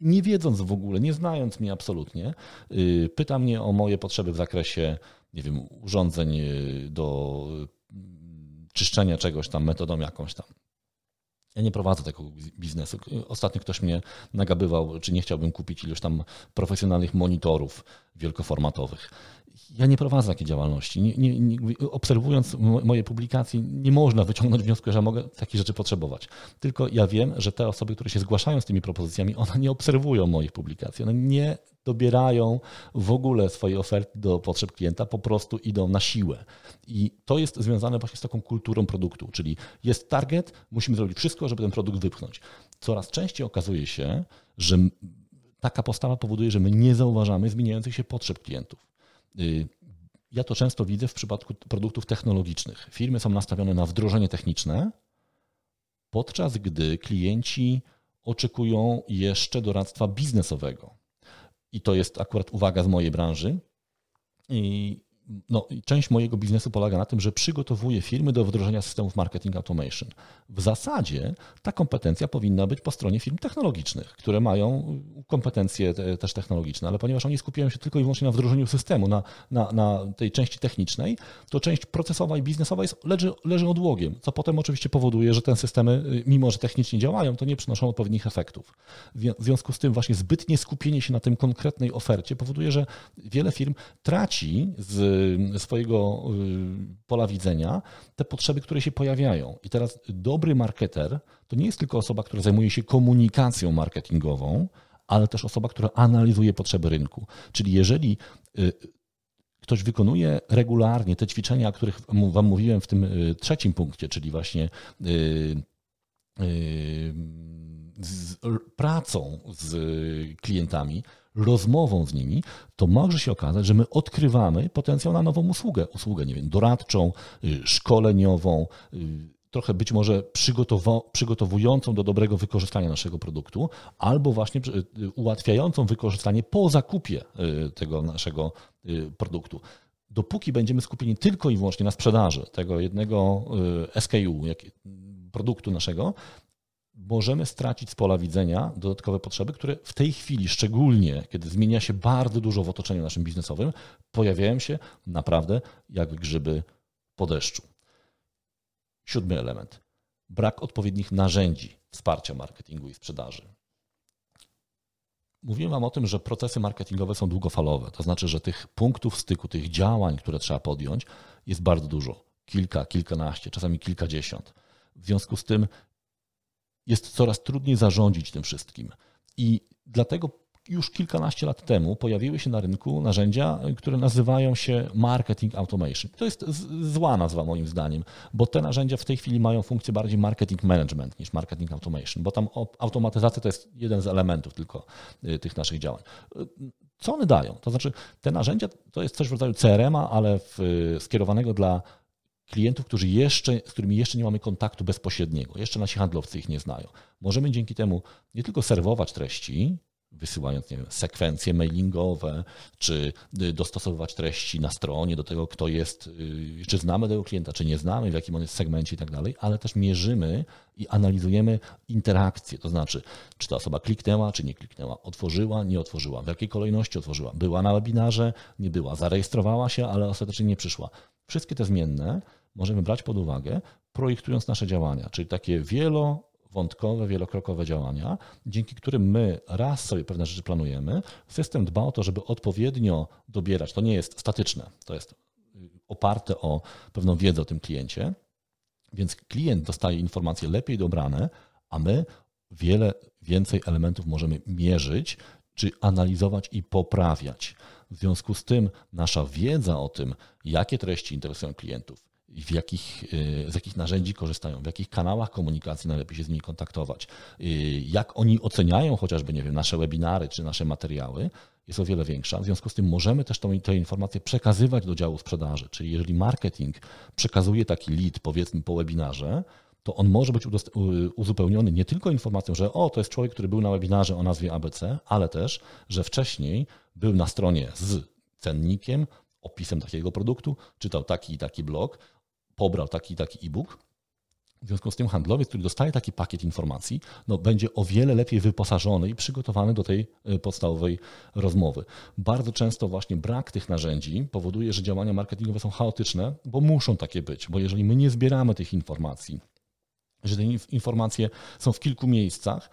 nie wiedząc w ogóle, nie znając mnie absolutnie, y, pyta mnie o moje potrzeby w zakresie, nie wiem, urządzeń y, do y, czyszczenia czegoś tam metodą jakąś tam. Ja nie prowadzę tego biznesu. Ostatnio ktoś mnie nagabywał, czy nie chciałbym kupić ilość tam profesjonalnych monitorów wielkoformatowych. Ja nie prowadzę takiej działalności. Nie, nie, nie, obserwując moje publikacje, nie można wyciągnąć wniosku, że mogę takich rzeczy potrzebować. Tylko ja wiem, że te osoby, które się zgłaszają z tymi propozycjami, one nie obserwują moich publikacji. One nie dobierają w ogóle swojej oferty do potrzeb klienta, po prostu idą na siłę. I to jest związane właśnie z taką kulturą produktu, czyli jest target, musimy zrobić wszystko, żeby ten produkt wypchnąć. Coraz częściej okazuje się, że taka postawa powoduje, że my nie zauważamy zmieniających się potrzeb klientów. Y, ja to często widzę w przypadku produktów technologicznych. Firmy są nastawione na wdrożenie techniczne, podczas gdy klienci oczekują jeszcze doradztwa biznesowego. I to jest akurat uwaga z mojej branży. I no, część mojego biznesu polega na tym, że przygotowuję firmy do wdrożenia systemów marketing automation. W zasadzie ta kompetencja powinna być po stronie firm technologicznych, które mają kompetencje te, też technologiczne, ale ponieważ oni skupiają się tylko i wyłącznie na wdrożeniu systemu, na, na, na tej części technicznej, to część procesowa i biznesowa jest, leży, leży odłogiem, co potem oczywiście powoduje, że te systemy, mimo że technicznie działają, to nie przynoszą odpowiednich efektów. W związku z tym właśnie zbytnie skupienie się na tym konkretnej ofercie powoduje, że wiele firm traci z swojego y, pola widzenia te potrzeby, które się pojawiają. I teraz dobry marketer to nie jest tylko osoba, która zajmuje się komunikacją marketingową, ale też osoba, która analizuje potrzeby rynku. Czyli jeżeli y, ktoś wykonuje regularnie te ćwiczenia, o których Wam mówiłem w tym y, trzecim punkcie, czyli właśnie z pracą z klientami, rozmową z nimi, to może się okazać, że my odkrywamy potencjał na nową usługę. Usługę, nie wiem, doradczą, y, szkoleniową, y, trochę być może przygotowującą do dobrego wykorzystania naszego produktu, albo właśnie y, ułatwiającą wykorzystanie po zakupie tego naszego produktu. Dopóki będziemy skupieni tylko i wyłącznie na sprzedaży tego jednego SKU, produktu naszego, możemy stracić z pola widzenia dodatkowe potrzeby, które w tej chwili, szczególnie kiedy zmienia się bardzo dużo w otoczeniu naszym biznesowym, pojawiają się naprawdę jak grzyby po deszczu. Siódmy element. Brak odpowiednich narzędzi wsparcia marketingu i sprzedaży. Mówiłem Wam o tym, że procesy marketingowe są długofalowe. To znaczy, że tych punktów styku, tych działań, które trzeba podjąć, jest bardzo dużo. Kilka, kilkanaście, czasami kilkadziesiąt. W związku z tym jest coraz trudniej zarządzić tym wszystkim. I dlatego już kilkanaście lat temu pojawiły się na rynku narzędzia, które nazywają się marketing automation. To jest zła nazwa moim zdaniem, bo te narzędzia w tej chwili mają funkcję bardziej marketing management niż marketing automation, bo tam automatyzacja to jest jeden z elementów tylko y, tych naszych działań. Y, co one dają? To znaczy, te narzędzia to jest coś w rodzaju CRM-a, ale w, y, skierowanego dla klientów, którzy jeszcze, z którymi jeszcze nie mamy kontaktu bezpośredniego, jeszcze nasi handlowcy ich nie znają. Możemy dzięki temu nie tylko serwować treści, wysyłając nie wiem, sekwencje mailingowe, czy y, dostosowywać treści na stronie do tego, kto jest, y, czy znamy tego klienta, czy nie znamy, w jakim on jest segmencie i tak dalej, ale też mierzymy i analizujemy interakcje, to znaczy, czy ta osoba kliknęła, czy nie kliknęła, otworzyła, nie otworzyła, w jakiej kolejności otworzyła, była na webinarze, nie była, zarejestrowała się, ale ostatecznie nie przyszła. Wszystkie te zmienne możemy brać pod uwagę, projektując nasze działania, czyli takie wielowątkowe, wielokrokowe działania, dzięki którym my raz sobie pewne rzeczy planujemy. System dba o to, żeby odpowiednio dobierać. To nie jest statyczne, to jest oparte o pewną wiedzę o tym kliencie, więc klient dostaje informacje lepiej dobrane, a my wiele więcej elementów możemy mierzyć, czy analizować i poprawiać. W związku z tym nasza wiedza o tym, jakie treści interesują klientów, w jakich, y, z jakich narzędzi korzystają, w jakich kanałach komunikacji najlepiej się z nimi kontaktować, y, jak oni oceniają chociażby, nie wiem, nasze webinary czy nasze materiały, jest o wiele większa. W związku z tym możemy też tą, te informacje przekazywać do działu sprzedaży. Czyli jeżeli marketing przekazuje taki lead, powiedzmy po webinarze, to on może być uzupełniony nie tylko informacją, że o, to jest człowiek, który był na webinarze o nazwie ABC, ale też, że wcześniej był na stronie z cennikiem, opisem takiego produktu, czytał taki i taki blog, pobrał taki taki e-book. W związku z tym handlowiec, który dostaje taki pakiet informacji, no, będzie o wiele lepiej wyposażony i przygotowany do tej e, podstawowej rozmowy. Bardzo często właśnie brak tych narzędzi powoduje, że działania marketingowe są chaotyczne, bo muszą takie być, bo jeżeli my nie zbieramy tych informacji, że te informacje są w kilku miejscach,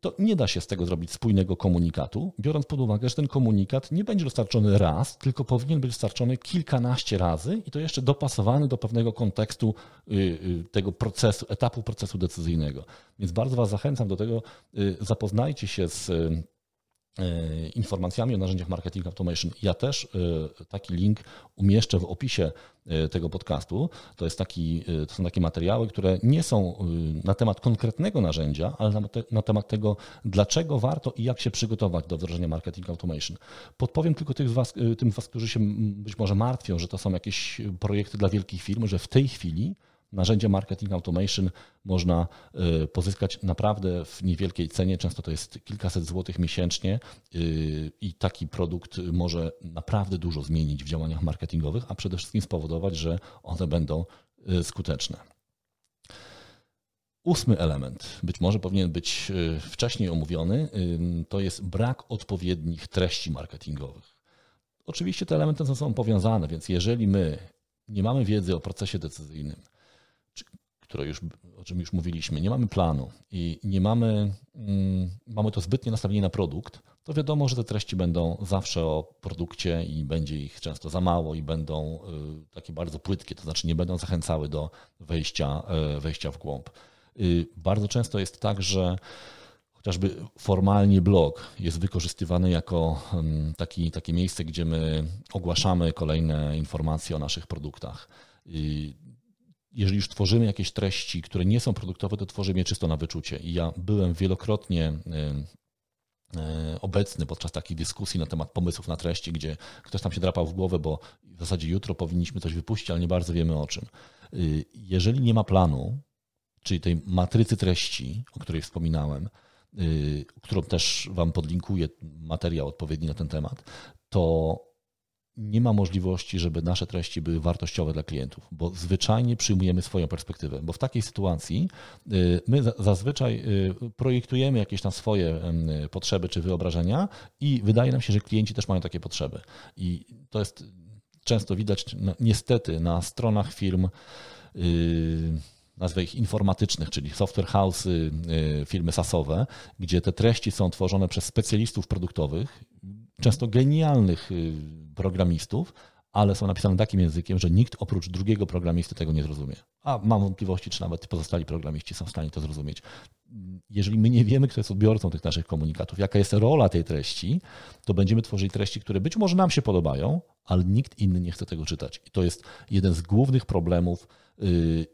to nie da się z tego zrobić spójnego komunikatu, biorąc pod uwagę, że ten komunikat nie będzie dostarczony raz, tylko powinien być dostarczony kilkanaście razy i to jeszcze dopasowany do pewnego kontekstu y, y, tego procesu, etapu procesu decyzyjnego. Więc bardzo Was zachęcam do tego, y, zapoznajcie się z informacjami o narzędziach marketing automation. Ja też e, taki link umieszczę w opisie e, tego podcastu. To, jest taki, to są takie materiały, które nie są na temat konkretnego narzędzia, ale na, te, na temat tego, dlaczego warto i jak się przygotować do wdrożenia marketing automation. Podpowiem tylko tych was, tym z Was, którzy się być może martwią, że to są jakieś projekty dla wielkich firm, że w tej chwili narzędzie marketing automation można y, pozyskać naprawdę w niewielkiej cenie, często to jest kilkaset złotych miesięcznie y, i taki produkt może naprawdę dużo zmienić w działaniach marketingowych, a przede wszystkim spowodować, że one będą y, skuteczne. Ósmy element, być może powinien być wcześniej omówiony, to jest brak odpowiednich treści marketingowych. Oczywiście te elementy są powiązane, więc jeżeli my nie mamy wiedzy o procesie decyzyjnym, które już, o czym już mówiliśmy, nie mamy planu i nie mamy, mm, mamy to zbytnie nastawienie na produkt, to wiadomo, że te treści będą zawsze o produkcie i będzie ich często za mało i będą y, takie bardzo płytkie, to znaczy nie będą zachęcały do wejścia, y, wejścia w głąb. Y, bardzo często jest tak, że chociażby formalnie blog jest wykorzystywany jako mm, taki, takie miejsce, gdzie my ogłaszamy kolejne informacje o naszych produktach jeżeli już tworzymy jakieś treści, które nie są produktowe, to tworzymy je czysto na wyczucie. I ja byłem wielokrotnie e, obecny podczas takich dyskusji na temat pomysłów na treści, gdzie ktoś tam się drapał w głowę, bo w zasadzie jutro powinniśmy coś wypuścić, ale nie bardzo wiemy o czym. Y, jeżeli nie ma planu, czyli tej matrycy treści, o której wspominałem, y, którą też Wam podlinkuję, materiał odpowiedni na ten temat, to nie ma możliwości, żeby nasze treści były wartościowe dla klientów, bo zwyczajnie przyjmujemy swoją perspektywę, bo w takiej sytuacji y, my zazwyczaj y, projektujemy jakieś tam swoje potrzeby czy wyobrażenia i wydaje nam się, że klienci też mają takie potrzeby. I to jest często widać no, niestety na stronach firm y, nazwę ich informatycznych, czyli software house, firmy sasowe, gdzie te treści są tworzone przez specjalistów produktowych, często genialnych programistów, ale są napisane takim językiem, że nikt oprócz drugiego programisty tego nie zrozumie. A mam wątpliwości, czy nawet pozostali programiści są w stanie to zrozumieć. Jeżeli my nie wiemy, kto jest odbiorcą tych naszych komunikatów, jaka jest rola tej treści, to będziemy tworzyli treści, które być może nam się podobają, ale nikt inny nie chce tego czytać. I to jest jeden z głównych problemów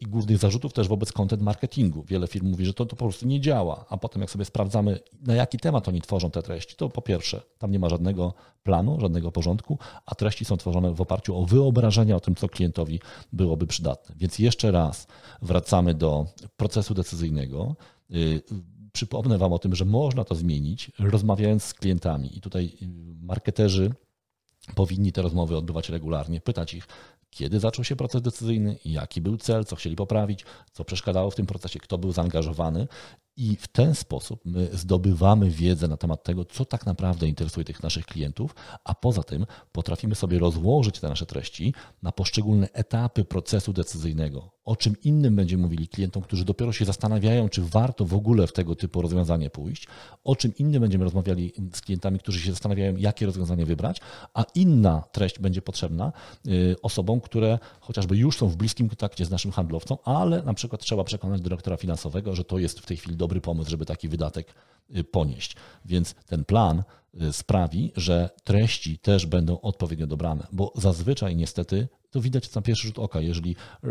i głównych zarzutów też wobec content marketingu. Wiele firm mówi, że to, to po prostu nie działa, a potem jak sobie sprawdzamy, na jaki temat oni tworzą te treści, to po pierwsze, tam nie ma żadnego planu, żadnego porządku, a treści są tworzone w oparciu o wyobrażenia o tym, co klientowi byłoby przydatne. Więc jeszcze raz wracamy do procesu decyzyjnego. Yy, przypomnę Wam o tym, że można to zmienić, rozmawiając z klientami. I tutaj yy, marketerzy powinni te rozmowy odbywać regularnie, pytać ich, kiedy zaczął się proces decyzyjny, jaki był cel, co chcieli poprawić, co przeszkadzało w tym procesie, kto był zaangażowany i w ten sposób my zdobywamy wiedzę na temat tego, co tak naprawdę interesuje tych naszych klientów, a poza tym potrafimy sobie rozłożyć te nasze treści na poszczególne etapy procesu decyzyjnego. O czym innym będziemy mówili klientom, którzy dopiero się zastanawiają, czy warto w ogóle w tego typu rozwiązanie pójść, o czym innym będziemy rozmawiali z klientami, którzy się zastanawiają, jakie rozwiązanie wybrać, a inna treść będzie potrzebna y, osobom, które chociażby już są w bliskim kontakcie z naszym handlowcą, ale na przykład trzeba przekonać dyrektora finansowego, że to jest w tej chwili dobry dobry pomysł, żeby taki wydatek y, ponieść. Więc ten plan y, sprawi, że treści też będą odpowiednio dobrane, bo zazwyczaj niestety to widać na pierwszy rzut oka, jeżeli y,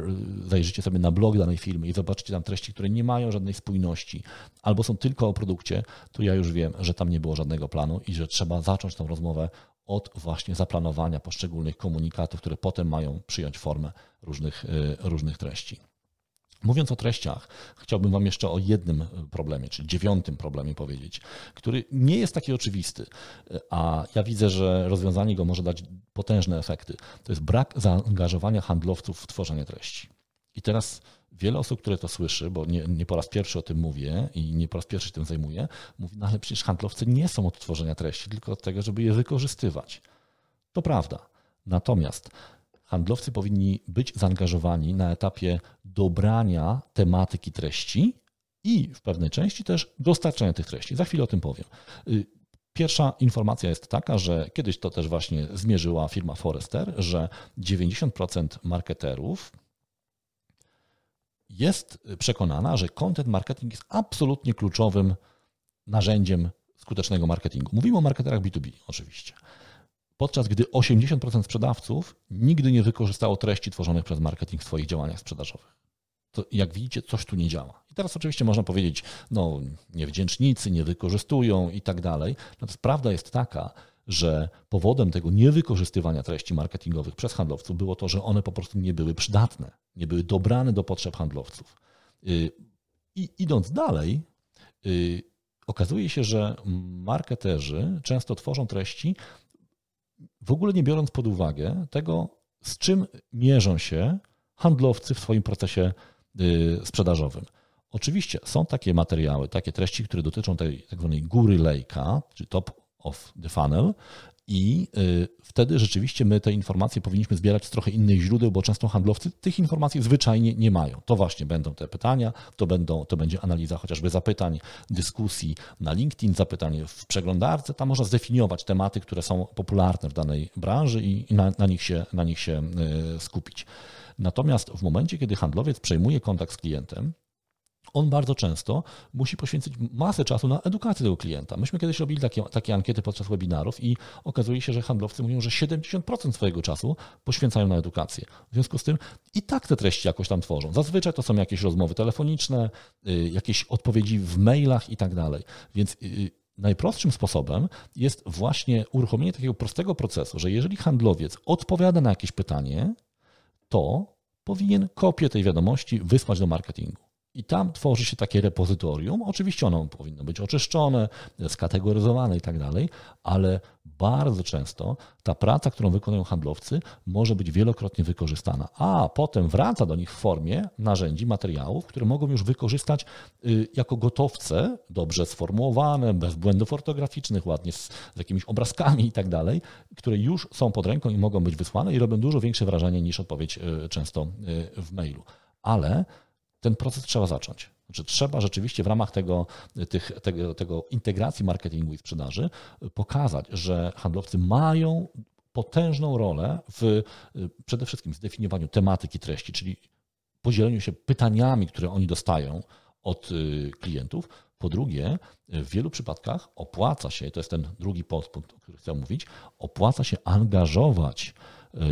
zajrzycie sobie na blog danej firmy i zobaczycie tam treści, które nie mają żadnej spójności albo są tylko o produkcie, to ja już wiem, że tam nie było żadnego planu i że trzeba zacząć tą rozmowę od właśnie zaplanowania poszczególnych komunikatów, które potem mają przyjąć formę różnych, różnych treści. Mówiąc o treściach, chciałbym Wam jeszcze o jednym problemie, czyli dziewiątym problemie powiedzieć, który nie jest taki oczywisty, a ja widzę, że rozwiązanie go może dać potężne efekty. To jest brak zaangażowania handlowców w tworzenie treści. I teraz wiele osób, które to słyszy, bo nie, nie, po raz pierwszy o tym mówię i nie po raz pierwszy tym zajmuję, mówi, no ale przecież handlowcy nie są od tworzenia treści, tylko od tego, żeby je wykorzystywać. To prawda. Natomiast handlowcy powinni być zaangażowani na etapie dobrania tematyki treści i w pewnej części też dostarczania tych treści. Za chwilę o tym powiem. Y, pierwsza informacja jest taka, że kiedyś to też właśnie zmierzyła firma Forrester, że 90% marketerów jest przekonana, że content marketing jest absolutnie kluczowym narzędziem skutecznego marketingu. Mówimy o marketerach B2B oczywiście. Podczas gdy 80% sprzedawców nigdy nie wykorzystało treści tworzonych przez marketing w swoich działaniach sprzedażowych. To jak widzicie, coś tu nie działa. I teraz oczywiście można powiedzieć, no niewdzięcznicy nie wykorzystują i tak dalej. Natomiast prawda jest taka, że powodem tego niewykorzystywania treści marketingowych przez handlowców było to, że one po prostu nie były przydatne, nie były dobrane do potrzeb handlowców. Y, I idąc dalej, y, okazuje się, że marketerzy często tworzą treści, w ogóle nie biorąc pod uwagę tego, z czym mierzą się handlowcy w swoim procesie y, sprzedażowym. Oczywiście są takie materiały, takie treści, które dotyczą tej tak zwanej góry lejka, czy top of the funnel i y, wtedy rzeczywiście my te informacje powinniśmy zbierać z trochę innych źródeł, bo często handlowcy tych informacji zwyczajnie nie mają. To właśnie będą te pytania, to, będą, to będzie analiza chociażby zapytań, dyskusji na LinkedIn, zapytań w przeglądarce. Tam można zdefiniować tematy, które są popularne w danej branży i na, na nich, się, na nich się y, skupić. Natomiast w momencie, kiedy handlowiec przejmuje kontakt z klientem, on bardzo często musi poświęcić masę czasu na edukację tego klienta. Myśmy kiedyś robili takie, takie ankiety podczas webinarów i okazuje się, że handlowcy mówią, że 70% swojego czasu poświęcają na edukację. W związku z tym i tak te treści jakoś tam tworzą. Zazwyczaj to są jakieś rozmowy telefoniczne, y, jakieś odpowiedzi w mailach i tak dalej. Więc y, najprostszym sposobem jest właśnie uruchomienie takiego prostego procesu, że jeżeli handlowiec odpowiada na jakieś pytanie, to powinien kopię tej wiadomości wysłać do marketingu. I tam tworzy się takie repozytorium. Oczywiście ono powinno być oczyszczone, skategoryzowane i tak dalej, ale bardzo często ta praca, którą wykonują handlowcy, może być wielokrotnie wykorzystana, a potem wraca do nich w formie narzędzi, materiałów, które mogą już wykorzystać y, jako gotowce, dobrze sformułowane, bez błędów ortograficznych, ładnie z, z jakimiś obrazkami i tak dalej, które już są pod ręką i mogą być wysłane i robią dużo większe wrażenie niż odpowiedź y, często y, w mailu. Ale ten proces trzeba zacząć. Znaczy, trzeba rzeczywiście w ramach tego, tych, tego, tego integracji marketingu i sprzedaży pokazać, że handlowcy mają potężną rolę w przede wszystkim zdefiniowaniu tematyki treści, czyli podzieleniu się pytaniami, które oni dostają od y, klientów. Po drugie, w wielu przypadkach opłaca się, to jest ten drugi podpunkt, o którym chcę mówić, opłaca się angażować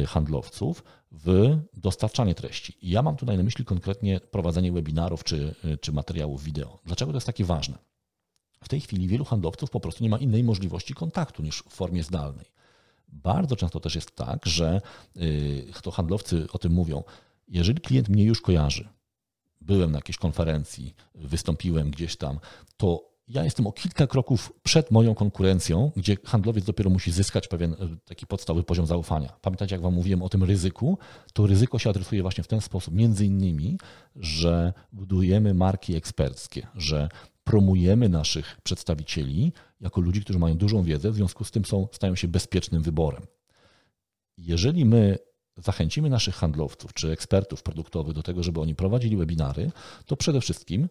y, handlowców w dostarczanie treści. I ja mam tutaj na myśli konkretnie prowadzenie webinarów czy, czy materiałów wideo. Dlaczego to jest takie ważne? W tej chwili wielu handlowców po prostu nie ma innej możliwości kontaktu niż w formie zdalnej. Bardzo często też jest tak, że y, to handlowcy o tym mówią. Jeżeli klient mnie już kojarzy, byłem na jakiejś konferencji, wystąpiłem gdzieś tam, to ja jestem o kilka kroków przed moją konkurencją, gdzie handlowiec dopiero musi zyskać pewien e, taki podstawowy poziom zaufania. Pamiętajcie, jak Wam mówiłem o tym ryzyku, to ryzyko się adresuje właśnie w ten sposób, między innymi, że budujemy marki eksperckie, że promujemy naszych przedstawicieli jako ludzi, którzy mają dużą wiedzę, w związku z tym są, stają się bezpiecznym wyborem. Jeżeli my zachęcimy naszych handlowców czy ekspertów produktowych do tego, żeby oni prowadzili webinary, to przede wszystkim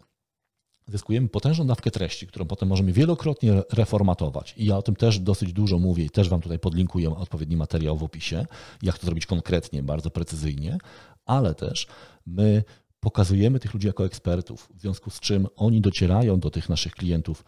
zyskujemy potężną dawkę treści, którą potem możemy wielokrotnie reformatować. I ja o tym też dosyć dużo mówię i też Wam tutaj podlinkuję odpowiedni materiał w opisie, jak to zrobić konkretnie, bardzo precyzyjnie, ale też my pokazujemy tych ludzi jako ekspertów, w związku z czym oni docierają do tych naszych klientów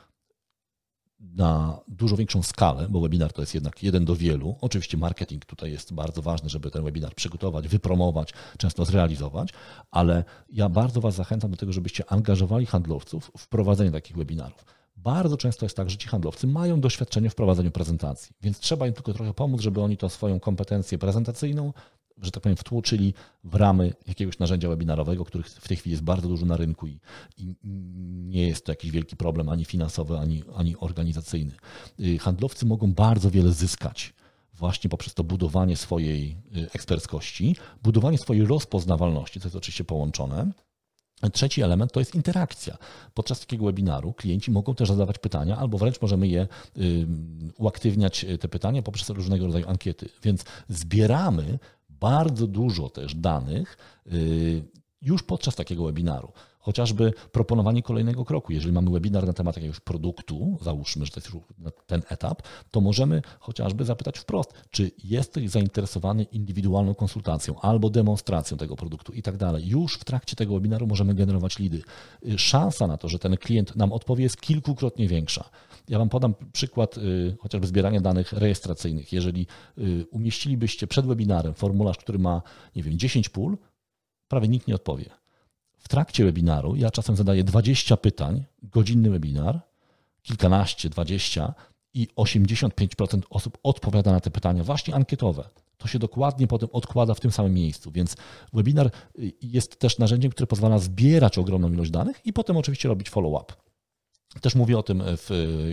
na dużo większą skalę, bo webinar to jest jednak jeden do wielu. Oczywiście marketing tutaj jest bardzo ważny, żeby ten webinar przygotować, wypromować, często zrealizować, ale ja bardzo Was zachęcam do tego, żebyście angażowali handlowców w prowadzenie takich webinarów. Bardzo często jest tak, że ci handlowcy mają doświadczenie w prowadzeniu prezentacji, więc trzeba im tylko trochę pomóc, żeby oni to swoją kompetencję prezentacyjną że tak powiem, wtłoczyli w ramy jakiegoś narzędzia webinarowego, których w tej chwili jest bardzo dużo na rynku i, i nie jest to jakiś wielki problem ani finansowy, ani, ani organizacyjny. Y, handlowcy mogą bardzo wiele zyskać właśnie poprzez to budowanie swojej y, eksperckości, budowanie swojej rozpoznawalności, co jest oczywiście połączone. Trzeci element to jest interakcja. Podczas takiego webinaru klienci mogą też zadawać pytania, albo wręcz możemy je y, uaktywniać te pytania poprzez różnego rodzaju ankiety. Więc zbieramy bardzo dużo też danych y, już podczas takiego webinaru. Chociażby proponowanie kolejnego kroku. Jeżeli mamy webinar na temat jakiegoś produktu, załóżmy, że to jest już ten etap, to możemy chociażby zapytać wprost, czy jesteś zainteresowany indywidualną konsultacją albo demonstracją tego produktu i tak dalej. Już w trakcie tego webinaru możemy generować lidy. Y, szansa na to, że ten klient nam odpowie jest kilkukrotnie większa. Ja Wam podam przykład y, chociażby zbierania danych rejestracyjnych. Jeżeli y, umieścilibyście przed webinarem formularz, który ma, nie wiem, 10 pól, prawie nikt nie odpowie. W trakcie webinaru ja czasem zadaję 20 pytań, godzinny webinar, kilkanaście, dwadzieścia i 85% osób odpowiada na te pytania właśnie ankietowe. To się dokładnie potem odkłada w tym samym miejscu, więc webinar y, jest też narzędziem, które pozwala zbierać ogromną ilość danych i potem oczywiście robić follow-up. Też mówię o tym w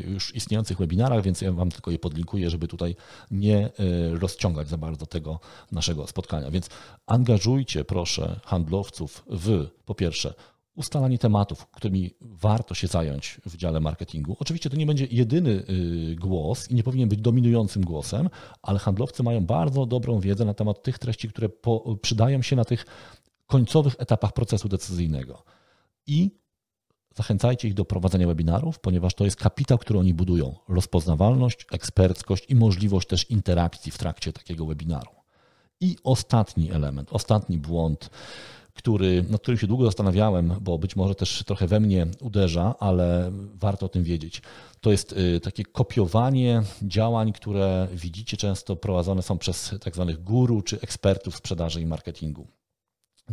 już istniejących webinarach, więc ja Wam tylko je podlinkuję, żeby tutaj nie y, rozciągać za bardzo tego naszego spotkania. Więc angażujcie proszę handlowców w po pierwsze ustalanie tematów, którymi warto się zająć w dziale marketingu. Oczywiście to nie będzie jedyny głos i nie powinien być dominującym głosem, ale handlowcy mają bardzo dobrą wiedzę na temat tych treści, które przydają się na tych końcowych etapach procesu decyzyjnego. I zachęcajcie ich do prowadzenia webinarów, ponieważ to jest kapitał, który oni budują. Rozpoznawalność, eksperckość i możliwość też interakcji w trakcie takiego webinaru. I ostatni element, ostatni błąd, który, nad którym się długo zastanawiałem, bo być może też trochę we mnie uderza, ale warto o tym wiedzieć. To jest y, takie kopiowanie działań, które widzicie często prowadzone są przez tak zwanych guru czy ekspertów sprzedaży i marketingu.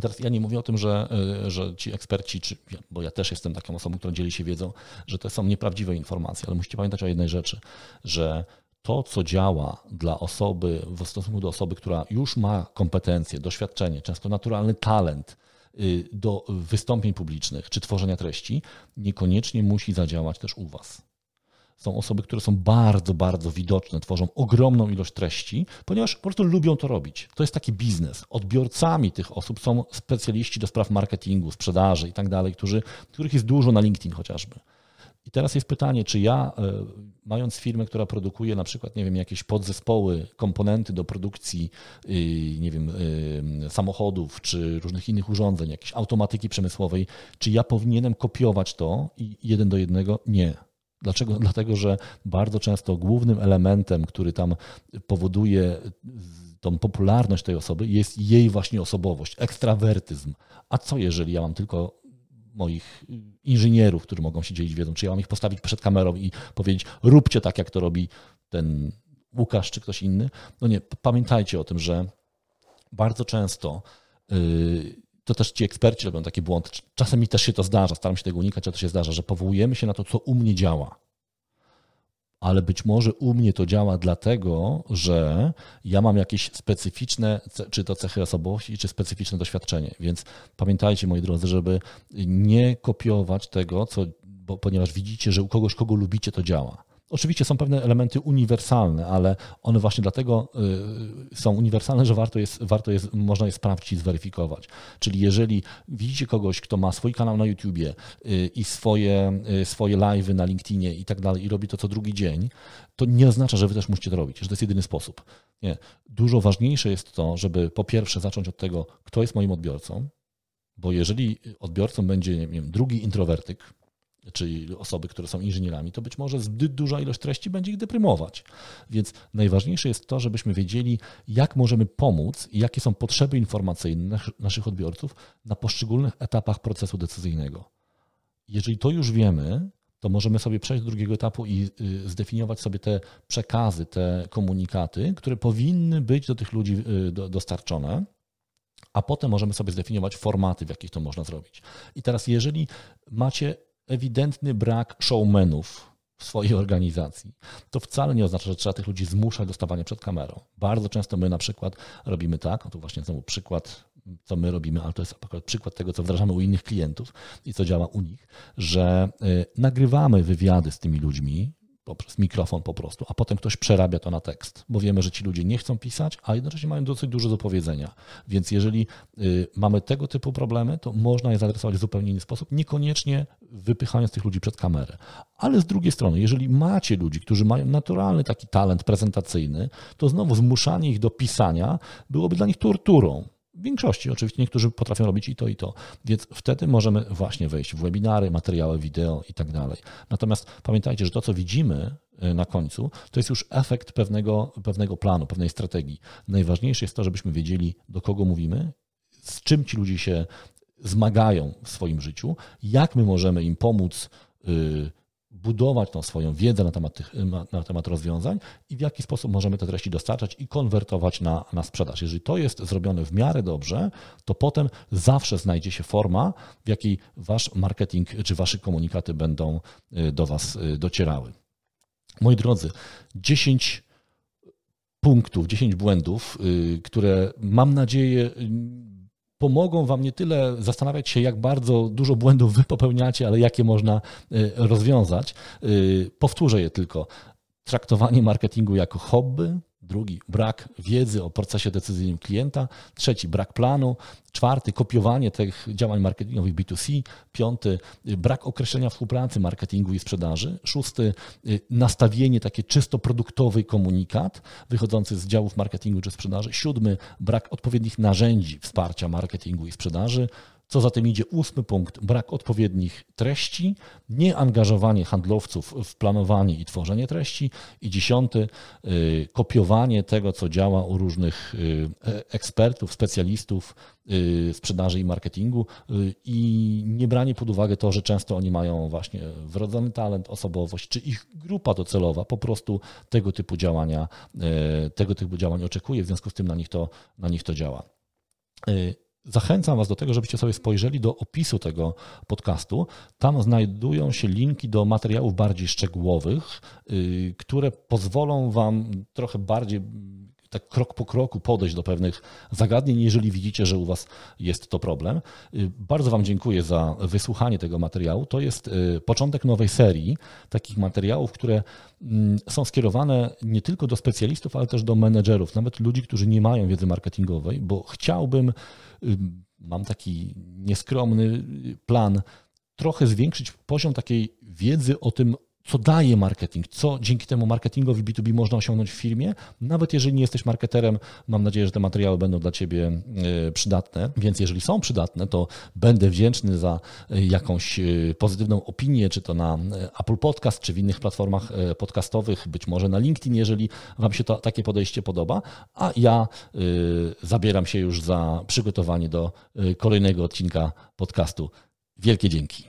Teraz ja nie mówię o tym, że, y, że ci eksperci, czy, bo ja też jestem taką osobą, która dzieli się wiedzą, że to są nieprawdziwe informacje, ale musicie pamiętać o jednej rzeczy, że to, co działa dla osoby, w stosunku do osoby, która już ma kompetencje, doświadczenie, często naturalny talent y, do wystąpień publicznych czy tworzenia treści, niekoniecznie musi zadziałać też u Was. Są osoby, które są bardzo, bardzo widoczne, tworzą ogromną ilość treści, ponieważ po prostu lubią to robić. To jest taki biznes. Odbiorcami tych osób są specjaliści do spraw marketingu, sprzedaży i tak dalej, których jest dużo na LinkedIn chociażby. I teraz jest pytanie, czy ja, e, mając firmę, która produkuje na przykład, nie wiem, jakieś podzespoły, komponenty do produkcji, y, nie wiem, y, samochodów czy różnych innych urządzeń, jakiejś automatyki przemysłowej, czy ja powinienem kopiować to i jeden do jednego? Nie. Dlaczego? Dlatego, że bardzo często głównym elementem, który tam powoduje tą popularność tej osoby, jest jej właśnie osobowość, ekstrawertyzm. A co jeżeli ja mam tylko moich inżynierów, którzy mogą się dzielić wiedzą, czy ja mam ich postawić przed kamerą i powiedzieć, róbcie tak, jak to robi ten Łukasz czy ktoś inny. No nie, pamiętajcie o tym, że bardzo często yy, to też ci eksperci robią taki błąd. Czasem mi też się to zdarza, staram się tego unikać, ale to się zdarza, że powołujemy się na to, co u mnie działa ale być może u mnie to działa dlatego, że ja mam jakieś specyficzne, czy to cechy osobowości, czy specyficzne doświadczenie. Więc pamiętajcie, moi drodzy, żeby nie kopiować tego, co, bo, ponieważ widzicie, że u kogoś, kogo lubicie, to działa. Oczywiście są pewne elementy uniwersalne, ale one właśnie dlatego y, są uniwersalne, że warto jest, warto jest, można je sprawdzić i zweryfikować. Czyli jeżeli widzicie kogoś, kto ma swój kanał na YouTubie y, i swoje, y, swoje live'y na LinkedInie i tak dalej i robi to co drugi dzień, to nie oznacza, że wy też musicie to robić, że to jest jedyny sposób. Nie. Dużo ważniejsze jest to, żeby po pierwsze zacząć od tego, kto jest moim odbiorcą, bo jeżeli odbiorcą będzie wiem, drugi introwertyk, czyli osoby, które są inżynierami, to być może zbyt duża ilość treści będzie ich deprymować. Więc najważniejsze jest to, żebyśmy wiedzieli, jak możemy pomóc i jakie są potrzeby informacyjne naszych odbiorców na poszczególnych etapach procesu decyzyjnego. Jeżeli to już wiemy, to możemy sobie przejść do drugiego etapu i y, zdefiniować sobie te przekazy, te komunikaty, które powinny być do tych ludzi y, dostarczone, a potem możemy sobie zdefiniować formaty, w jakich to można zrobić. I teraz, jeżeli macie ewidentny brak showmenów w swojej organizacji, to wcale nie oznacza, że trzeba tych ludzi zmuszać do stawania przed kamerą. Bardzo często my na przykład robimy tak, tu właśnie znowu przykład, co my robimy, ale to jest przykład tego, co wdrażamy u innych klientów i co działa u nich, że y, nagrywamy wywiady z tymi ludźmi, poprzez mikrofon po prostu, a potem ktoś przerabia to na tekst, bo wiemy, że ci ludzie nie chcą pisać, a jednocześnie mają dosyć dużo do powiedzenia. Więc jeżeli y, mamy tego typu problemy, to można je zaadresować w zupełnie inny sposób, niekoniecznie wypychając tych ludzi przed kamerę. Ale z drugiej strony, jeżeli macie ludzi, którzy mają naturalny taki talent prezentacyjny, to znowu zmuszanie ich do pisania byłoby dla nich torturą. W większości oczywiście niektórzy potrafią robić i to, i to. Więc wtedy możemy właśnie wejść w webinary, materiały wideo i tak dalej. Natomiast pamiętajcie, że to, co widzimy e, na końcu, to jest już efekt pewnego, pewnego planu, pewnej strategii. Najważniejsze jest to, żebyśmy wiedzieli, do kogo mówimy, z czym ci ludzie się zmagają w swoim życiu, jak my możemy im pomóc y, budować tą swoją wiedzę na temat, tych, na temat rozwiązań i w jaki sposób możemy te treści dostarczać i konwertować na, na sprzedaż. Jeżeli to jest zrobione w miarę dobrze, to potem zawsze znajdzie się forma, w jakiej wasz marketing czy wasze komunikaty będą y, do was y, docierały. Moi drodzy, 10 punktów, 10 błędów, y, które mam nadzieję pomogą Wam nie tyle zastanawiać się, jak bardzo dużo błędów Wy popełniacie, ale jakie można y, rozwiązać. Y, powtórzę je tylko. Traktowanie marketingu jako hobby, Drugi, brak wiedzy o procesie decyzyjnym klienta. Trzeci, brak planu. Czwarty, kopiowanie tych działań marketingowych B2C. Piąty, brak określenia współpracy marketingu i sprzedaży. Szósty, nastawienie takie czysto produktowy komunikat wychodzący z działów marketingu czy sprzedaży. Siódmy, brak odpowiednich narzędzi wsparcia marketingu i sprzedaży. Co za tym idzie ósmy punkt, brak odpowiednich treści, nieangażowanie handlowców w planowanie i tworzenie treści i dziesiąty, y, kopiowanie tego, co działa u różnych y, e, ekspertów, specjalistów y, sprzedaży i marketingu i nie branie pod uwagę to, że często oni mają właśnie wrodzony talent, osobowość, czy ich grupa docelowa po prostu tego typu działania, tego typu działań oczekuje, w związku z tym na nich to, na nich to działa. Zachęcam Was do tego, żebyście sobie spojrzeli do opisu tego podcastu. Tam znajdują się linki do materiałów bardziej szczegółowych, y, które pozwolą Wam trochę bardziej tak krok po kroku podejść do pewnych zagadnień, jeżeli widzicie, że u Was jest to problem. Y, bardzo Wam dziękuję za wysłuchanie tego materiału. To jest y, początek nowej serii takich materiałów, które mm, są skierowane nie tylko do specjalistów, ale też do menedżerów, nawet ludzi, którzy nie mają wiedzy marketingowej, bo chciałbym, mam taki nieskromny plan, trochę zwiększyć poziom takiej wiedzy o tym, co daje marketing, co dzięki temu marketingowi B2B można osiągnąć w firmie. Nawet jeżeli nie jesteś marketerem, mam nadzieję, że te materiały będą dla Ciebie e, przydatne. Więc jeżeli są przydatne, to będę wdzięczny za e, jakąś e, pozytywną opinię, czy to na Apple Podcast, czy w innych platformach podcastowych, być może na LinkedIn, jeżeli Wam się to, takie podejście podoba. A ja zabieram się już za przygotowanie do kolejnego odcinka podcastu. Wielkie dzięki.